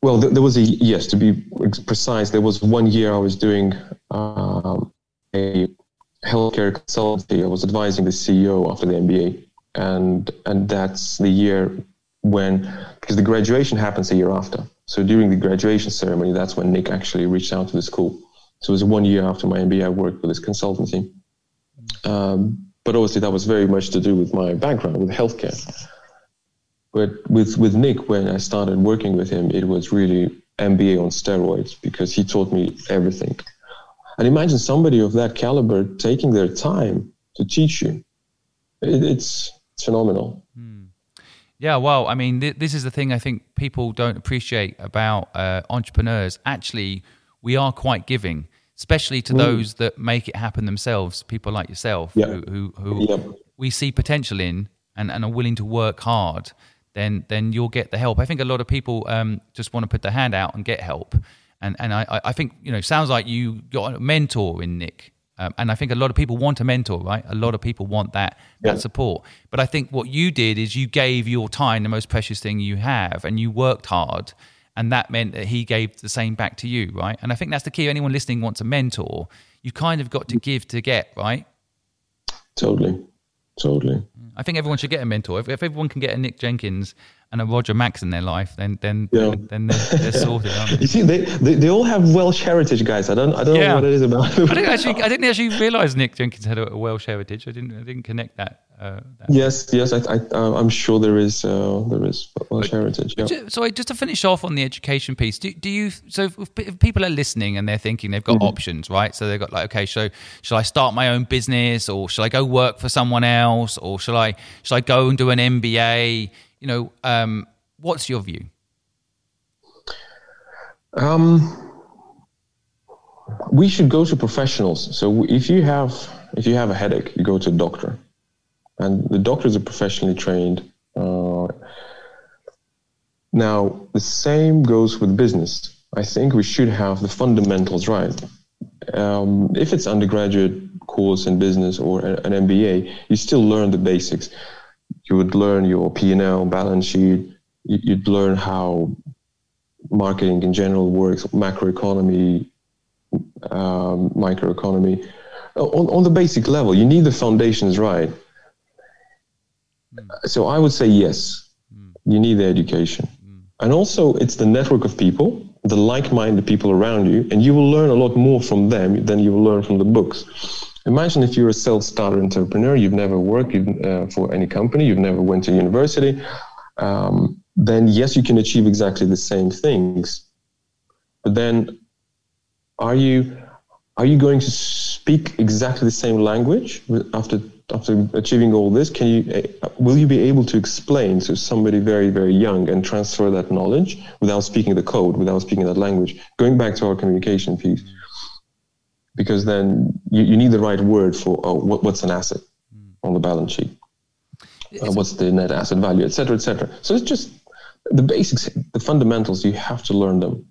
well, there was a yes. To be precise, there was one year I was doing um, a healthcare consultancy. I was advising the CEO after the MBA, and and that's the year when because the graduation happens a year after. So during the graduation ceremony, that's when Nick actually reached out to the school. So it was one year after my MBA. I worked with this consultancy, um, but obviously that was very much to do with my background with healthcare. But with, with Nick, when I started working with him, it was really MBA on steroids because he taught me everything. And imagine somebody of that caliber taking their time to teach you. It, it's, it's phenomenal. Hmm. Yeah, well, I mean, th- this is the thing I think people don't appreciate about uh, entrepreneurs. Actually, we are quite giving, especially to mm. those that make it happen themselves. People like yourself, yeah. who, who, who yeah. we see potential in and, and are willing to work hard then then you'll get the help. I think a lot of people um, just want to put their hand out and get help, and and I, I think you know sounds like you got a mentor in Nick. Um, and I think a lot of people want a mentor, right? A lot of people want that yeah. that support. But I think what you did is you gave your time, the most precious thing you have, and you worked hard, and that meant that he gave the same back to you, right? And I think that's the key. Anyone listening wants a mentor, you kind of got to give to get, right? Totally, totally. I think everyone should get a mentor. If, if everyone can get a Nick Jenkins and a Roger Max in their life, then then yeah. then, they're, they're sorted. [laughs] you see, they, they, they all have Welsh heritage, guys. I don't I don't yeah. know what it is about. I didn't actually I didn't actually realize Nick Jenkins had a, Welsh heritage. I didn't I didn't connect that. Uh, yes, yes, I, I, am sure there is uh, there is Welsh heritage. Yeah. So, just to finish off on the education piece, do, do you? So, if people are listening and they're thinking they've got mm-hmm. options, right? So they've got like, okay, so should I start my own business, or should I go work for someone else, or should I should I go and do an MBA? You know, um, what's your view? Um, we should go to professionals. So if you have if you have a headache, you go to a doctor and the doctors are professionally trained. Uh, now, the same goes with business. I think we should have the fundamentals right. Um, if it's undergraduate course in business or an MBA, you still learn the basics. You would learn your P&L, balance sheet. You'd learn how marketing in general works, macroeconomy, um, microeconomy. On, on the basic level, you need the foundations right. Mm. So I would say yes. Mm. You need the education. Mm. And also, it's the network of people, the like minded people around you, and you will learn a lot more from them than you will learn from the books. Imagine if you're a self starter entrepreneur, you've never worked uh, for any company, you've never went to university, um, then yes, you can achieve exactly the same things. but then are you are you going to speak exactly the same language after after achieving all this? Can you uh, will you be able to explain to somebody very very young and transfer that knowledge without speaking the code, without speaking that language? Going back to our communication piece, because then you, you need the right word for uh, what, what's an asset on the balance sheet, uh, what's the net asset value, etc., etc. So it's just the basics, the fundamentals. You have to learn them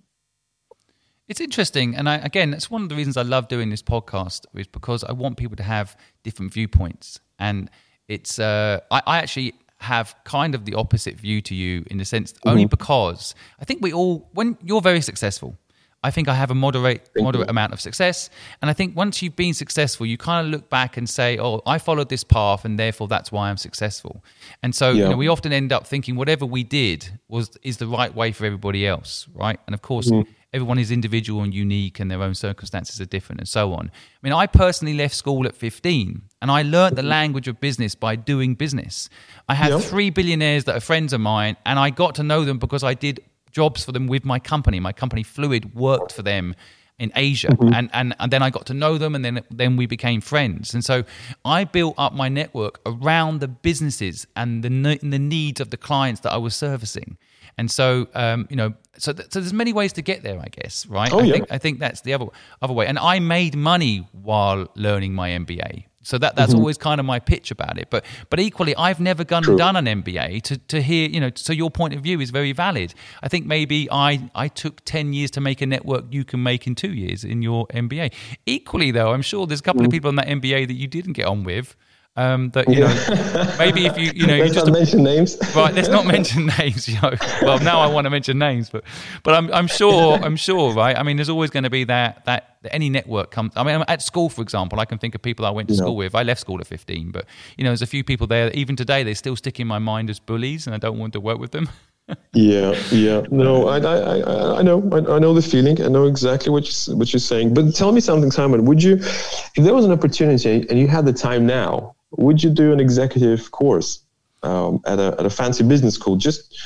it's interesting, and I, again, that's one of the reasons I love doing this podcast is because I want people to have different viewpoints, and it's uh, I, I, actually have kind of the opposite view to you in the sense mm-hmm. only because I think we all when you're very successful. I think I have a moderate Thank moderate you. amount of success, and I think once you've been successful, you kind of look back and say, "Oh, I followed this path, and therefore that's why I'm successful." And so, yeah. you know, we often end up thinking whatever we did was is the right way for everybody else, right? And of course, mm-hmm everyone is individual and unique and their own circumstances are different and so on. I mean, I personally left school at 15 and I learned the language of business by doing business. I had three billionaires that are friends of mine and I got to know them because I did jobs for them with my company. My company Fluid worked for them in Asia, mm-hmm. and, and and then I got to know them, and then then we became friends. And so I built up my network around the businesses and the the needs of the clients that I was servicing. And so, um, you know, so th- so there's many ways to get there, I guess, right? Oh, I yeah. think I think that's the other other way. And I made money while learning my MBA. So that that's mm-hmm. always kind of my pitch about it. But but equally, I've never gone True. done an MBA to, to hear you know. So your point of view is very valid. I think maybe I I took ten years to make a network you can make in two years in your MBA. Equally though, I'm sure there's a couple mm-hmm. of people on that MBA that you didn't get on with um, that you yeah. know, maybe if you you know, let's you just not mention names. Right, let's not mention [laughs] names. You know, well, now I want to mention names, but but I'm I'm sure I'm sure, right? I mean, there's always going to be that that any network comes. I mean, at school, for example, I can think of people I went to school with. I left school at 15, but you know, there's a few people there. Even today, they still stick in my mind as bullies, and I don't want to work with them. [laughs] yeah, yeah. No, I, I, I know, I, I, know the feeling. I know exactly what you what you're saying. But tell me something, Simon. Would you, if there was an opportunity and you had the time now, would you do an executive course um, at, a, at a fancy business school? Just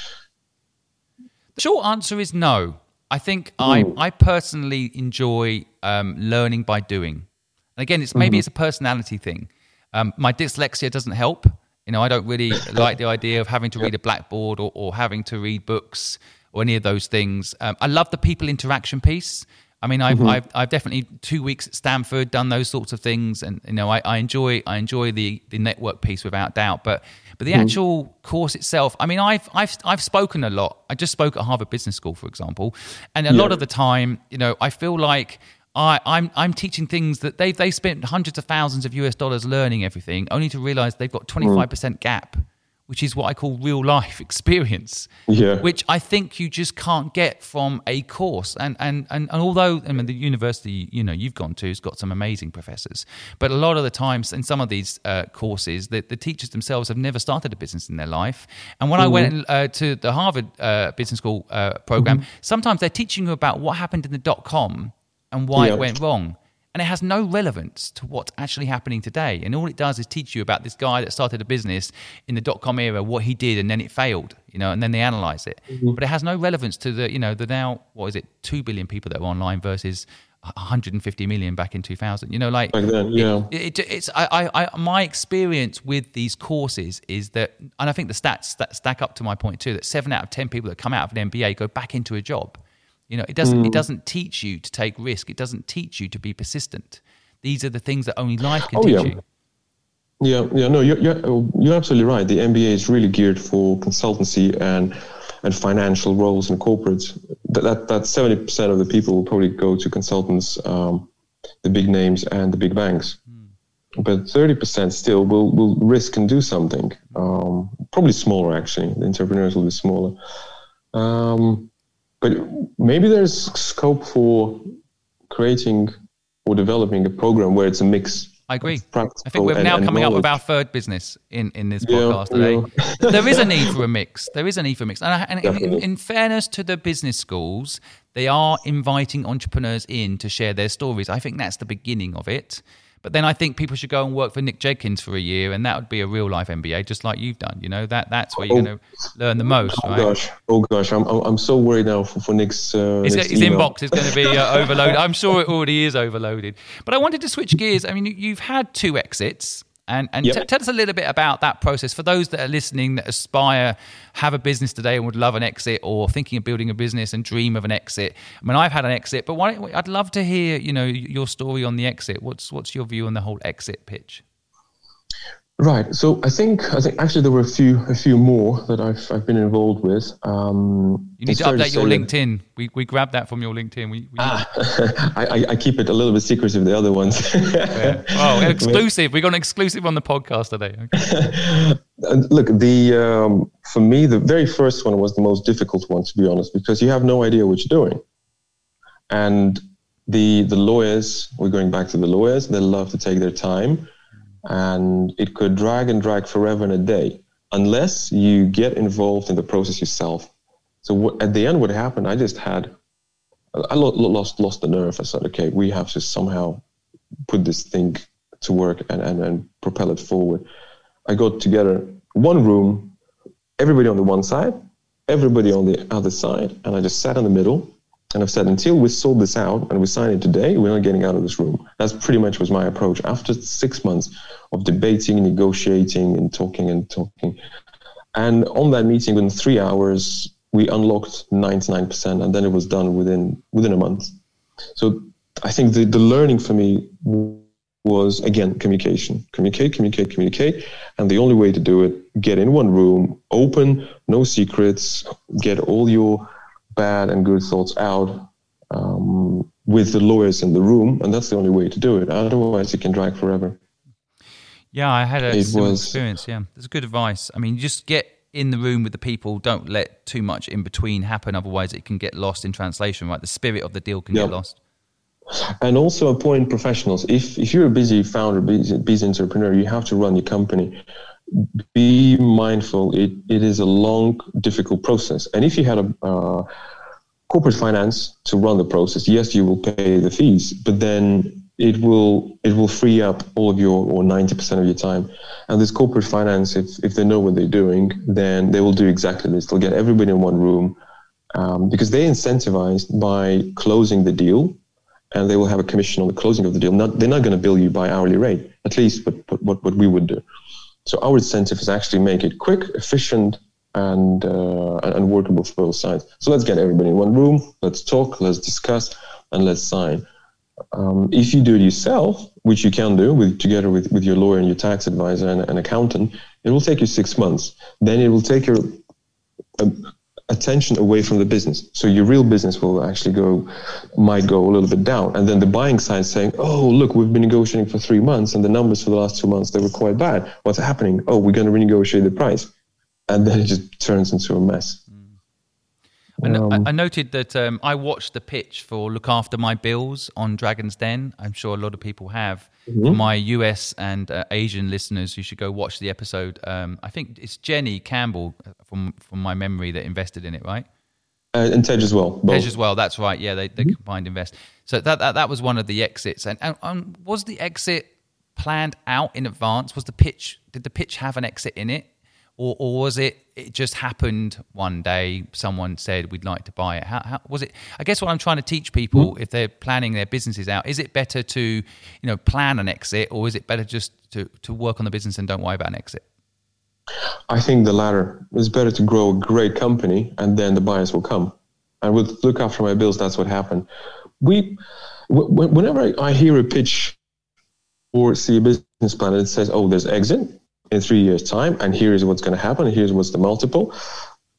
the short answer is no. I think I, I personally enjoy um, learning by doing. And again, it's maybe mm-hmm. it's a personality thing. Um, my dyslexia doesn't help. You know, I don't really [laughs] like the idea of having to read a blackboard or, or having to read books or any of those things. Um, I love the people interaction piece. I mean, I've, mm-hmm. I've, I've, definitely two weeks at Stanford done those sorts of things, and you know, I, I enjoy I enjoy the the network piece without doubt. But but the mm-hmm. actual course itself, I mean, I've I've I've spoken a lot. I just spoke at Harvard Business School, for example, and a yeah. lot of the time, you know, I feel like I, I'm I'm teaching things that they they spent hundreds of thousands of US dollars learning everything, only to realize they've got twenty five percent gap which is what I call real life [laughs] experience, yeah. which I think you just can't get from a course. And, and, and, and although I mean, the university you know you've gone to has got some amazing professors, but a lot of the times in some of these uh, courses, the, the teachers themselves have never started a business in their life. And when mm-hmm. I went uh, to the Harvard uh, Business School uh, program, mm-hmm. sometimes they're teaching you about what happened in the dot com and why it went wrong and it has no relevance to what's actually happening today. And all it does is teach you about this guy that started a business in the dot com era, what he did, and then it failed, you know, and then they analyze it. Mm-hmm. But it has no relevance to the, you know, the now, what is it, 2 billion people that are online versus 150 million back in 2000 you know like back then yeah it, it, it's I, I my experience with these courses is that and i think the stats that stack up to my point too that seven out of ten people that come out of an mba go back into a job you know, it doesn't mm. it doesn't teach you to take risk. It doesn't teach you to be persistent. These are the things that only life can oh, teach yeah. you. Yeah, yeah, no, you're, you're, you're absolutely right. The MBA is really geared for consultancy and and financial roles in corporates. That that, that 70% of the people will probably go to consultants, um, the big names and the big banks. Mm. But 30% still will, will risk and do something. Um, probably smaller, actually. The entrepreneurs will be smaller. Um, but maybe there's scope for creating or developing a program where it's a mix. I agree. I think we're now coming up with our third business in, in this podcast yeah, today. Yeah. [laughs] there is a need for a mix. There is a need for a mix. And, I, and in, in, fairness to the business schools, they are inviting entrepreneurs in to share their stories. I think that's the beginning of it. But then I think people should go and work for Nick Jenkins for a year, and that would be a real life MBA, just like you've done. You know that that's where you're oh, going to learn the most. Oh right? gosh, oh gosh, I'm I'm so worried now for, for Nick's. Uh, his, his inbox is going to be uh, overloaded. I'm sure it already is overloaded. But I wanted to switch gears. I mean, you've had two exits. And, and yep. t- tell us a little bit about that process for those that are listening that aspire, have a business today and would love an exit, or thinking of building a business and dream of an exit. I mean, I've had an exit, but why, I'd love to hear, you know, your story on the exit. What's what's your view on the whole exit pitch? Right. So I think I think actually there were a few a few more that I've I've been involved with. Um, you need to update to your LinkedIn. That, we we grabbed that from your LinkedIn. We, we ah, [laughs] I, I keep it a little bit secretive. The other ones. yeah. [laughs] Oh, exclusive! we got an exclusive on the podcast today. Okay. [laughs] Look, the um, for me the very first one was the most difficult one to be honest because you have no idea what you're doing, and the the lawyers. We're going back to the lawyers. They love to take their time and it could drag and drag forever and a day unless you get involved in the process yourself. So at the end, what happened? I just had I lost lost the nerve. I said, okay, we have to somehow put this thing to work and, and, and propel it forward. I got together one room, everybody on the one side, everybody on the other side, and I just sat in the middle and I've said, until we sold this out and we sign it today, we're not getting out of this room. That's pretty much was my approach. After six months of debating, negotiating, and talking and talking, and on that meeting, within three hours, we unlocked 99%, and then it was done within within a month. So I think the, the learning for me was again communication, communicate, communicate, communicate, and the only way to do it: get in one room, open, no secrets, get all your bad and good thoughts out um, with the lawyers in the room, and that's the only way to do it. Otherwise, it can drag forever. Yeah, I had a it similar was, experience. Yeah, that's good advice. I mean, just get in the room with the people. Don't let too much in between happen. Otherwise, it can get lost in translation. Right, the spirit of the deal can yep. get lost. And also appoint professionals. If if you're a busy founder, busy, busy entrepreneur, you have to run your company be mindful. It, it is a long, difficult process. And if you had a uh, corporate finance to run the process, yes, you will pay the fees, but then it will it will free up all of your or 90% of your time. And this corporate finance, if, if they know what they're doing, then they will do exactly this. They'll get everybody in one room um, because they're incentivized by closing the deal and they will have a commission on the closing of the deal. Not, they're not going to bill you by hourly rate, at least what, what, what we would do. So our incentive is actually make it quick, efficient, and uh, and workable for both sides. So let's get everybody in one room. Let's talk. Let's discuss, and let's sign. Um, if you do it yourself, which you can do with together with, with your lawyer and your tax advisor and an accountant, it will take you six months. Then it will take your attention away from the business. So your real business will actually go, might go a little bit down. And then the buying side saying, oh, look, we've been negotiating for three months and the numbers for the last two months, they were quite bad. What's happening? Oh, we're going to renegotiate the price. And then it just turns into a mess. Um, I, I, noted that um, I watched the pitch for Look After My Bills on Dragon's Den. I'm sure a lot of people have. Mm-hmm. For my US and uh, Asian listeners, you should go watch the episode. Um, I think it's Jenny Campbell, uh, from from my memory, that invested in it, right? Uh, and Tej as well. Both. Tej as well. That's right. Yeah, they, they mm-hmm. combined invest. So that, that that was one of the exits. And, and, and was the exit planned out in advance? Was the pitch? Did the pitch have an exit in it? Or, or was it it just happened one day someone said we'd like to buy it how, how was it i guess what i'm trying to teach people mm-hmm. if they're planning their businesses out is it better to you know plan an exit or is it better just to, to work on the business and don't worry about an exit? I think the latter. It's better to grow a great company and then the buyers will come. And with look after my bills that's what happened. We whenever i hear a pitch or see a business plan and it says oh there's exit in three years' time, and here is what's going to happen, here's what's the multiple.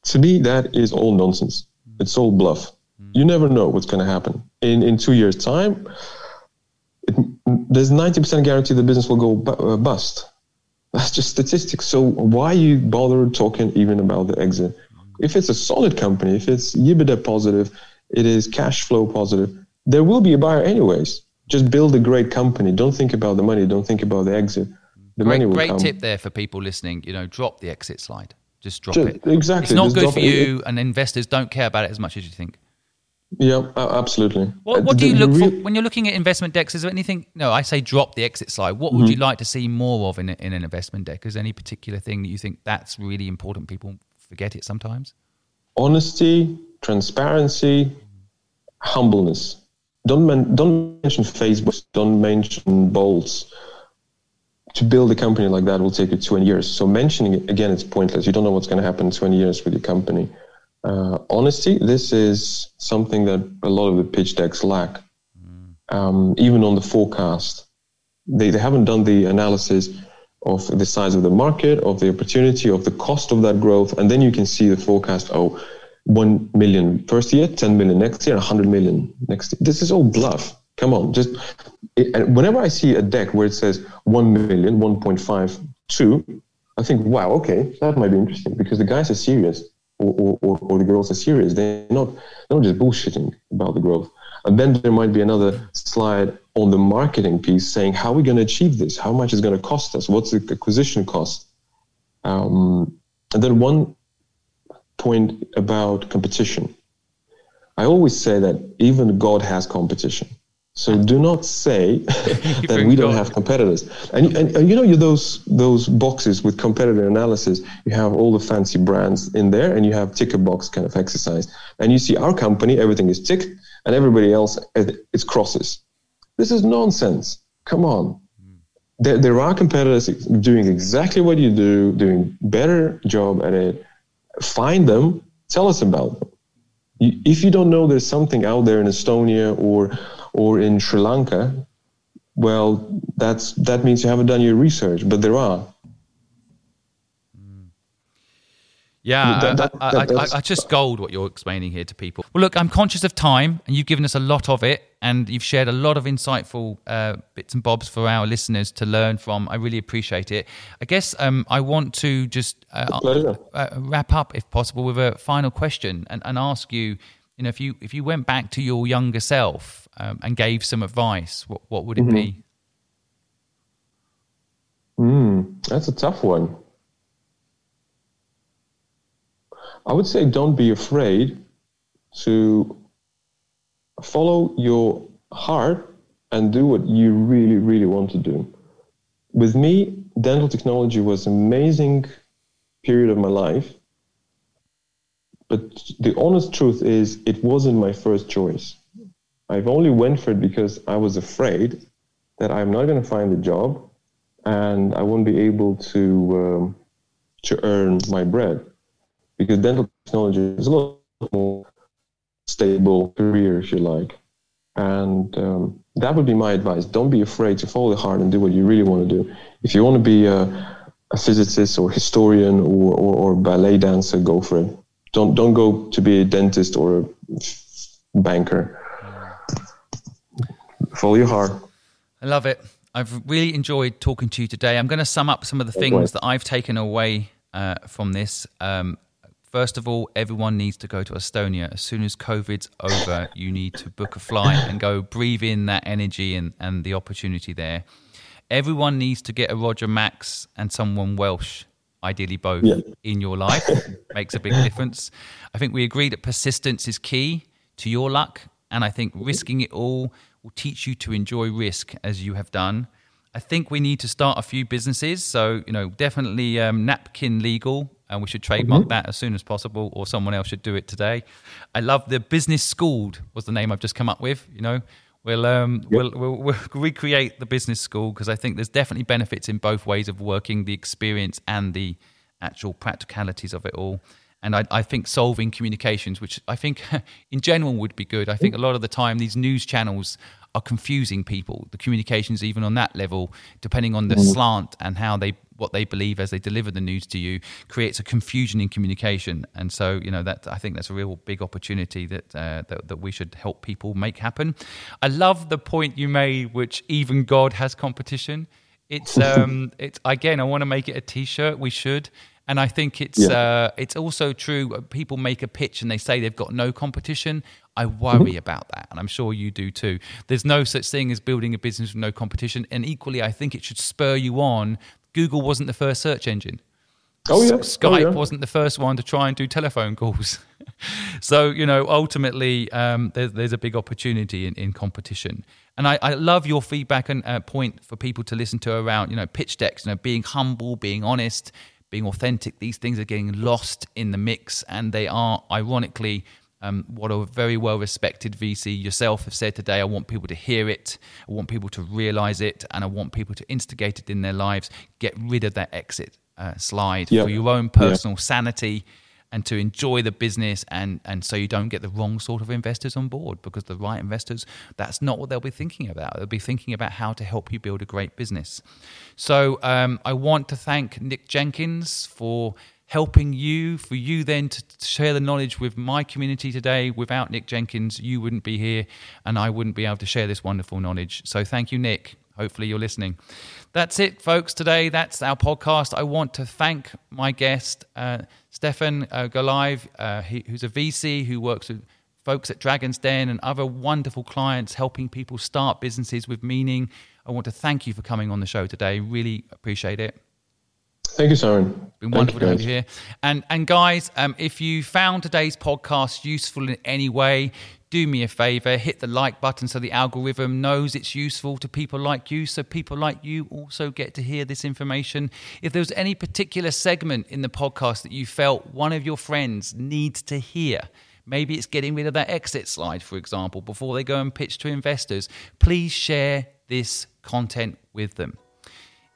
To me, that is all nonsense. It's all bluff. You never know what's going to happen. In in two years' time, it, there's 90% guarantee the business will go bu- uh, bust. That's just statistics. So why you bother talking even about the exit? If it's a solid company, if it's EBITDA positive, it is cash flow positive, there will be a buyer anyways. Just build a great company. Don't think about the money. Don't think about the exit the great, great come. tip there for people listening. You know, drop the exit slide. Just drop Just, it. Exactly. It's not Just good for you, and investors don't care about it as much as you think. Yeah, absolutely. What, what do you look for when you're looking at investment decks? Is there anything? No, I say drop the exit slide. What would mm-hmm. you like to see more of in, a, in an investment deck? Is there any particular thing that you think that's really important? People forget it sometimes. Honesty, transparency, humbleness. Don't men, don't mention Facebook. Don't mention bolts. To build a company like that will take you 20 years. So mentioning it again, it's pointless. You don't know what's going to happen in 20 years with your company uh, honesty, this is something that a lot of the pitch decks lack. Mm. Um, even on the forecast, they, they haven't done the analysis of the size of the market, of the opportunity, of the cost of that growth, and then you can see the forecast. Oh, 1 million first year, 10 million next year, 100 million next year. This is all bluff. Come on, just it, whenever I see a deck where it says 1 million, 1.5, 2, I think, wow, okay, that might be interesting because the guys are serious or, or, or the girls are serious. They're not, they're not just bullshitting about the growth. And then there might be another slide on the marketing piece saying, how are we going to achieve this? How much is going to cost us? What's the acquisition cost? Um, and then one point about competition. I always say that even God has competition. So do not say [laughs] that we don't have competitors. And, and, and, you know, you those those boxes with competitor analysis. You have all the fancy brands in there, and you have ticker box kind of exercise. And you see our company, everything is ticked, and everybody else it's crosses. This is nonsense. Come on. There, there are competitors doing exactly what you do, doing better job at it. Find them. Tell us about them. If you don't know there's something out there in Estonia or or in Sri Lanka, well, that's that means you haven't done your research. But there are. Yeah, that, that, I, I, I, I, just gold what you're explaining here to people. Well, look, I'm conscious of time, and you've given us a lot of it, and you've shared a lot of insightful uh, bits and bobs for our listeners to learn from. I really appreciate it. I guess um, I want to just uh, uh, wrap up, if possible, with a final question and, and ask you you know, if you if you went back to your younger self um, and gave some advice, what what would it mm-hmm. be? Mm, that's a tough one. I would say don't be afraid to follow your heart and do what you really, really want to do. With me, dental technology was amazing period of my life but the honest truth is, it wasn't my first choice. I've only went for it because I was afraid that I'm not going to find a job and I won't be able to um, to earn my bread because dental technology is a lot more stable career, if you like. And um, that would be my advice. Don't be afraid to follow the heart and do what you really want to do. If you want to be a, a physicist or historian or, or, or ballet dancer, go for it don't don't go to be a dentist or a banker. Follow your heart. I love it. I've really enjoyed talking to you today. I'm going to sum up some of the things that I've taken away uh, from this. Um, first of all, everyone needs to go to Estonia as soon as COVID's over. You need to book a flight and go breathe in that energy and, and the opportunity there. Everyone needs to get a Roger Max and someone Welsh ideally both yeah. in your life [laughs] makes a big difference. I think we agree that persistence is key to your luck, and I think risking it all will teach you to enjoy risk as you have done. I think we need to start a few businesses. So, you know, definitely um, napkin legal, and we should trademark mm-hmm. that as soon as possible, or someone else should do it today. I love the business schooled was the name I've just come up with. You know, We'll um yep. we'll, we'll, we'll [laughs] recreate the business school because I think there's definitely benefits in both ways of working, the experience and the actual practicalities of it all. And I, I think solving communications, which I think [laughs] in general would be good. I think a lot of the time these news channels are confusing people. The communications, even on that level, depending on the mm. slant and how they what they believe as they deliver the news to you creates a confusion in communication. And so, you know, that I think that's a real big opportunity that, uh, that, that we should help people make happen. I love the point you made, which even God has competition. It's [laughs] um, it's again, I want to make it a T-shirt. We should. And I think it's yeah. uh, it's also true. Uh, people make a pitch and they say they've got no competition. I worry mm-hmm. about that, and I'm sure you do too. There's no such thing as building a business with no competition, and equally, I think it should spur you on Google wasn't the first search engine. Oh yeah. Skype oh, yeah. wasn't the first one to try and do telephone calls. [laughs] so you know, ultimately, um, there's, there's a big opportunity in, in competition. And I, I love your feedback and uh, point for people to listen to around you know pitch decks. You know, being humble, being honest, being authentic. These things are getting lost in the mix, and they are ironically um, what a very well respected VC yourself have said today. I want people to hear it, I want people to realize it, and I want people to instigate it in their lives. Get rid of that exit uh, slide for your own personal sanity and to enjoy the business and and so you don't get the wrong sort of investors on board because the right investors that's not what they'll be thinking about they'll be thinking about how to help you build a great business so um, i want to thank nick jenkins for helping you for you then to share the knowledge with my community today without nick jenkins you wouldn't be here and i wouldn't be able to share this wonderful knowledge so thank you nick hopefully you're listening that's it, folks. Today, that's our podcast. I want to thank my guest, uh, Stefan uh, Galaev, uh, he, who's a VC who works with folks at Dragon's Den and other wonderful clients helping people start businesses with meaning. I want to thank you for coming on the show today. Really appreciate it. Thank you, Simon. It's been wonderful to have you here. And and guys, um, if you found today's podcast useful in any way, do me a favor, hit the like button so the algorithm knows it's useful to people like you, so people like you also get to hear this information. If there's any particular segment in the podcast that you felt one of your friends needs to hear, maybe it's getting rid of that exit slide, for example, before they go and pitch to investors, please share this content with them.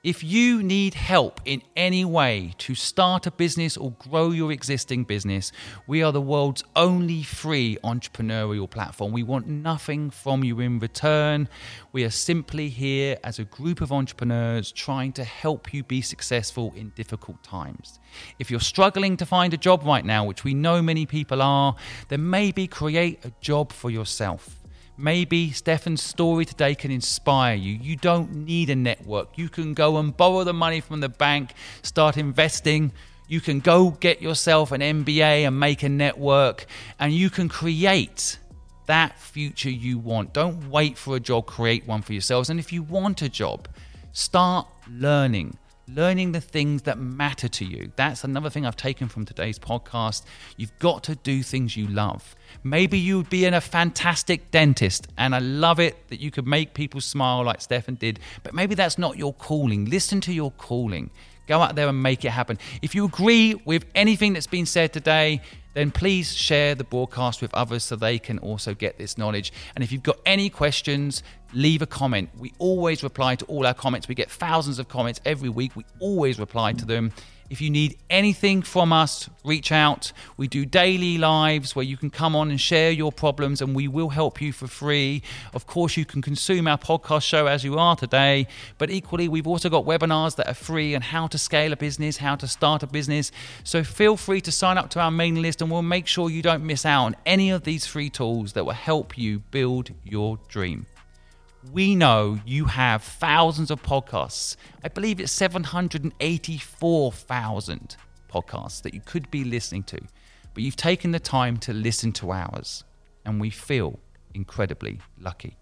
If you need help in any way to start a business or grow your existing business, we are the world's only free entrepreneurial platform. We want nothing from you in return. We are simply here as a group of entrepreneurs trying to help you be successful in difficult times. If you're struggling to find a job right now, which we know many people are, then maybe create a job for yourself. Maybe Stefan's story today can inspire you. You don't need a network. You can go and borrow the money from the bank, start investing. You can go get yourself an MBA and make a network, and you can create that future you want. Don't wait for a job, create one for yourselves. And if you want a job, start learning learning the things that matter to you. That's another thing I've taken from today's podcast. You've got to do things you love. Maybe you'd be in a fantastic dentist, and I love it that you could make people smile like Stefan did, but maybe that's not your calling. Listen to your calling. Go out there and make it happen. If you agree with anything that's been said today, then please share the broadcast with others so they can also get this knowledge. And if you've got any questions, leave a comment. We always reply to all our comments. We get thousands of comments every week. We always reply to them. If you need anything from us, reach out. We do daily lives where you can come on and share your problems and we will help you for free. Of course, you can consume our podcast show as you are today, but equally, we've also got webinars that are free on how to scale a business, how to start a business. So feel free to sign up to our mailing list and we'll make sure you don't miss out on any of these free tools that will help you build your dream we know you have thousands of podcasts. I believe it's 784,000 podcasts that you could be listening to, but you've taken the time to listen to ours, and we feel incredibly lucky.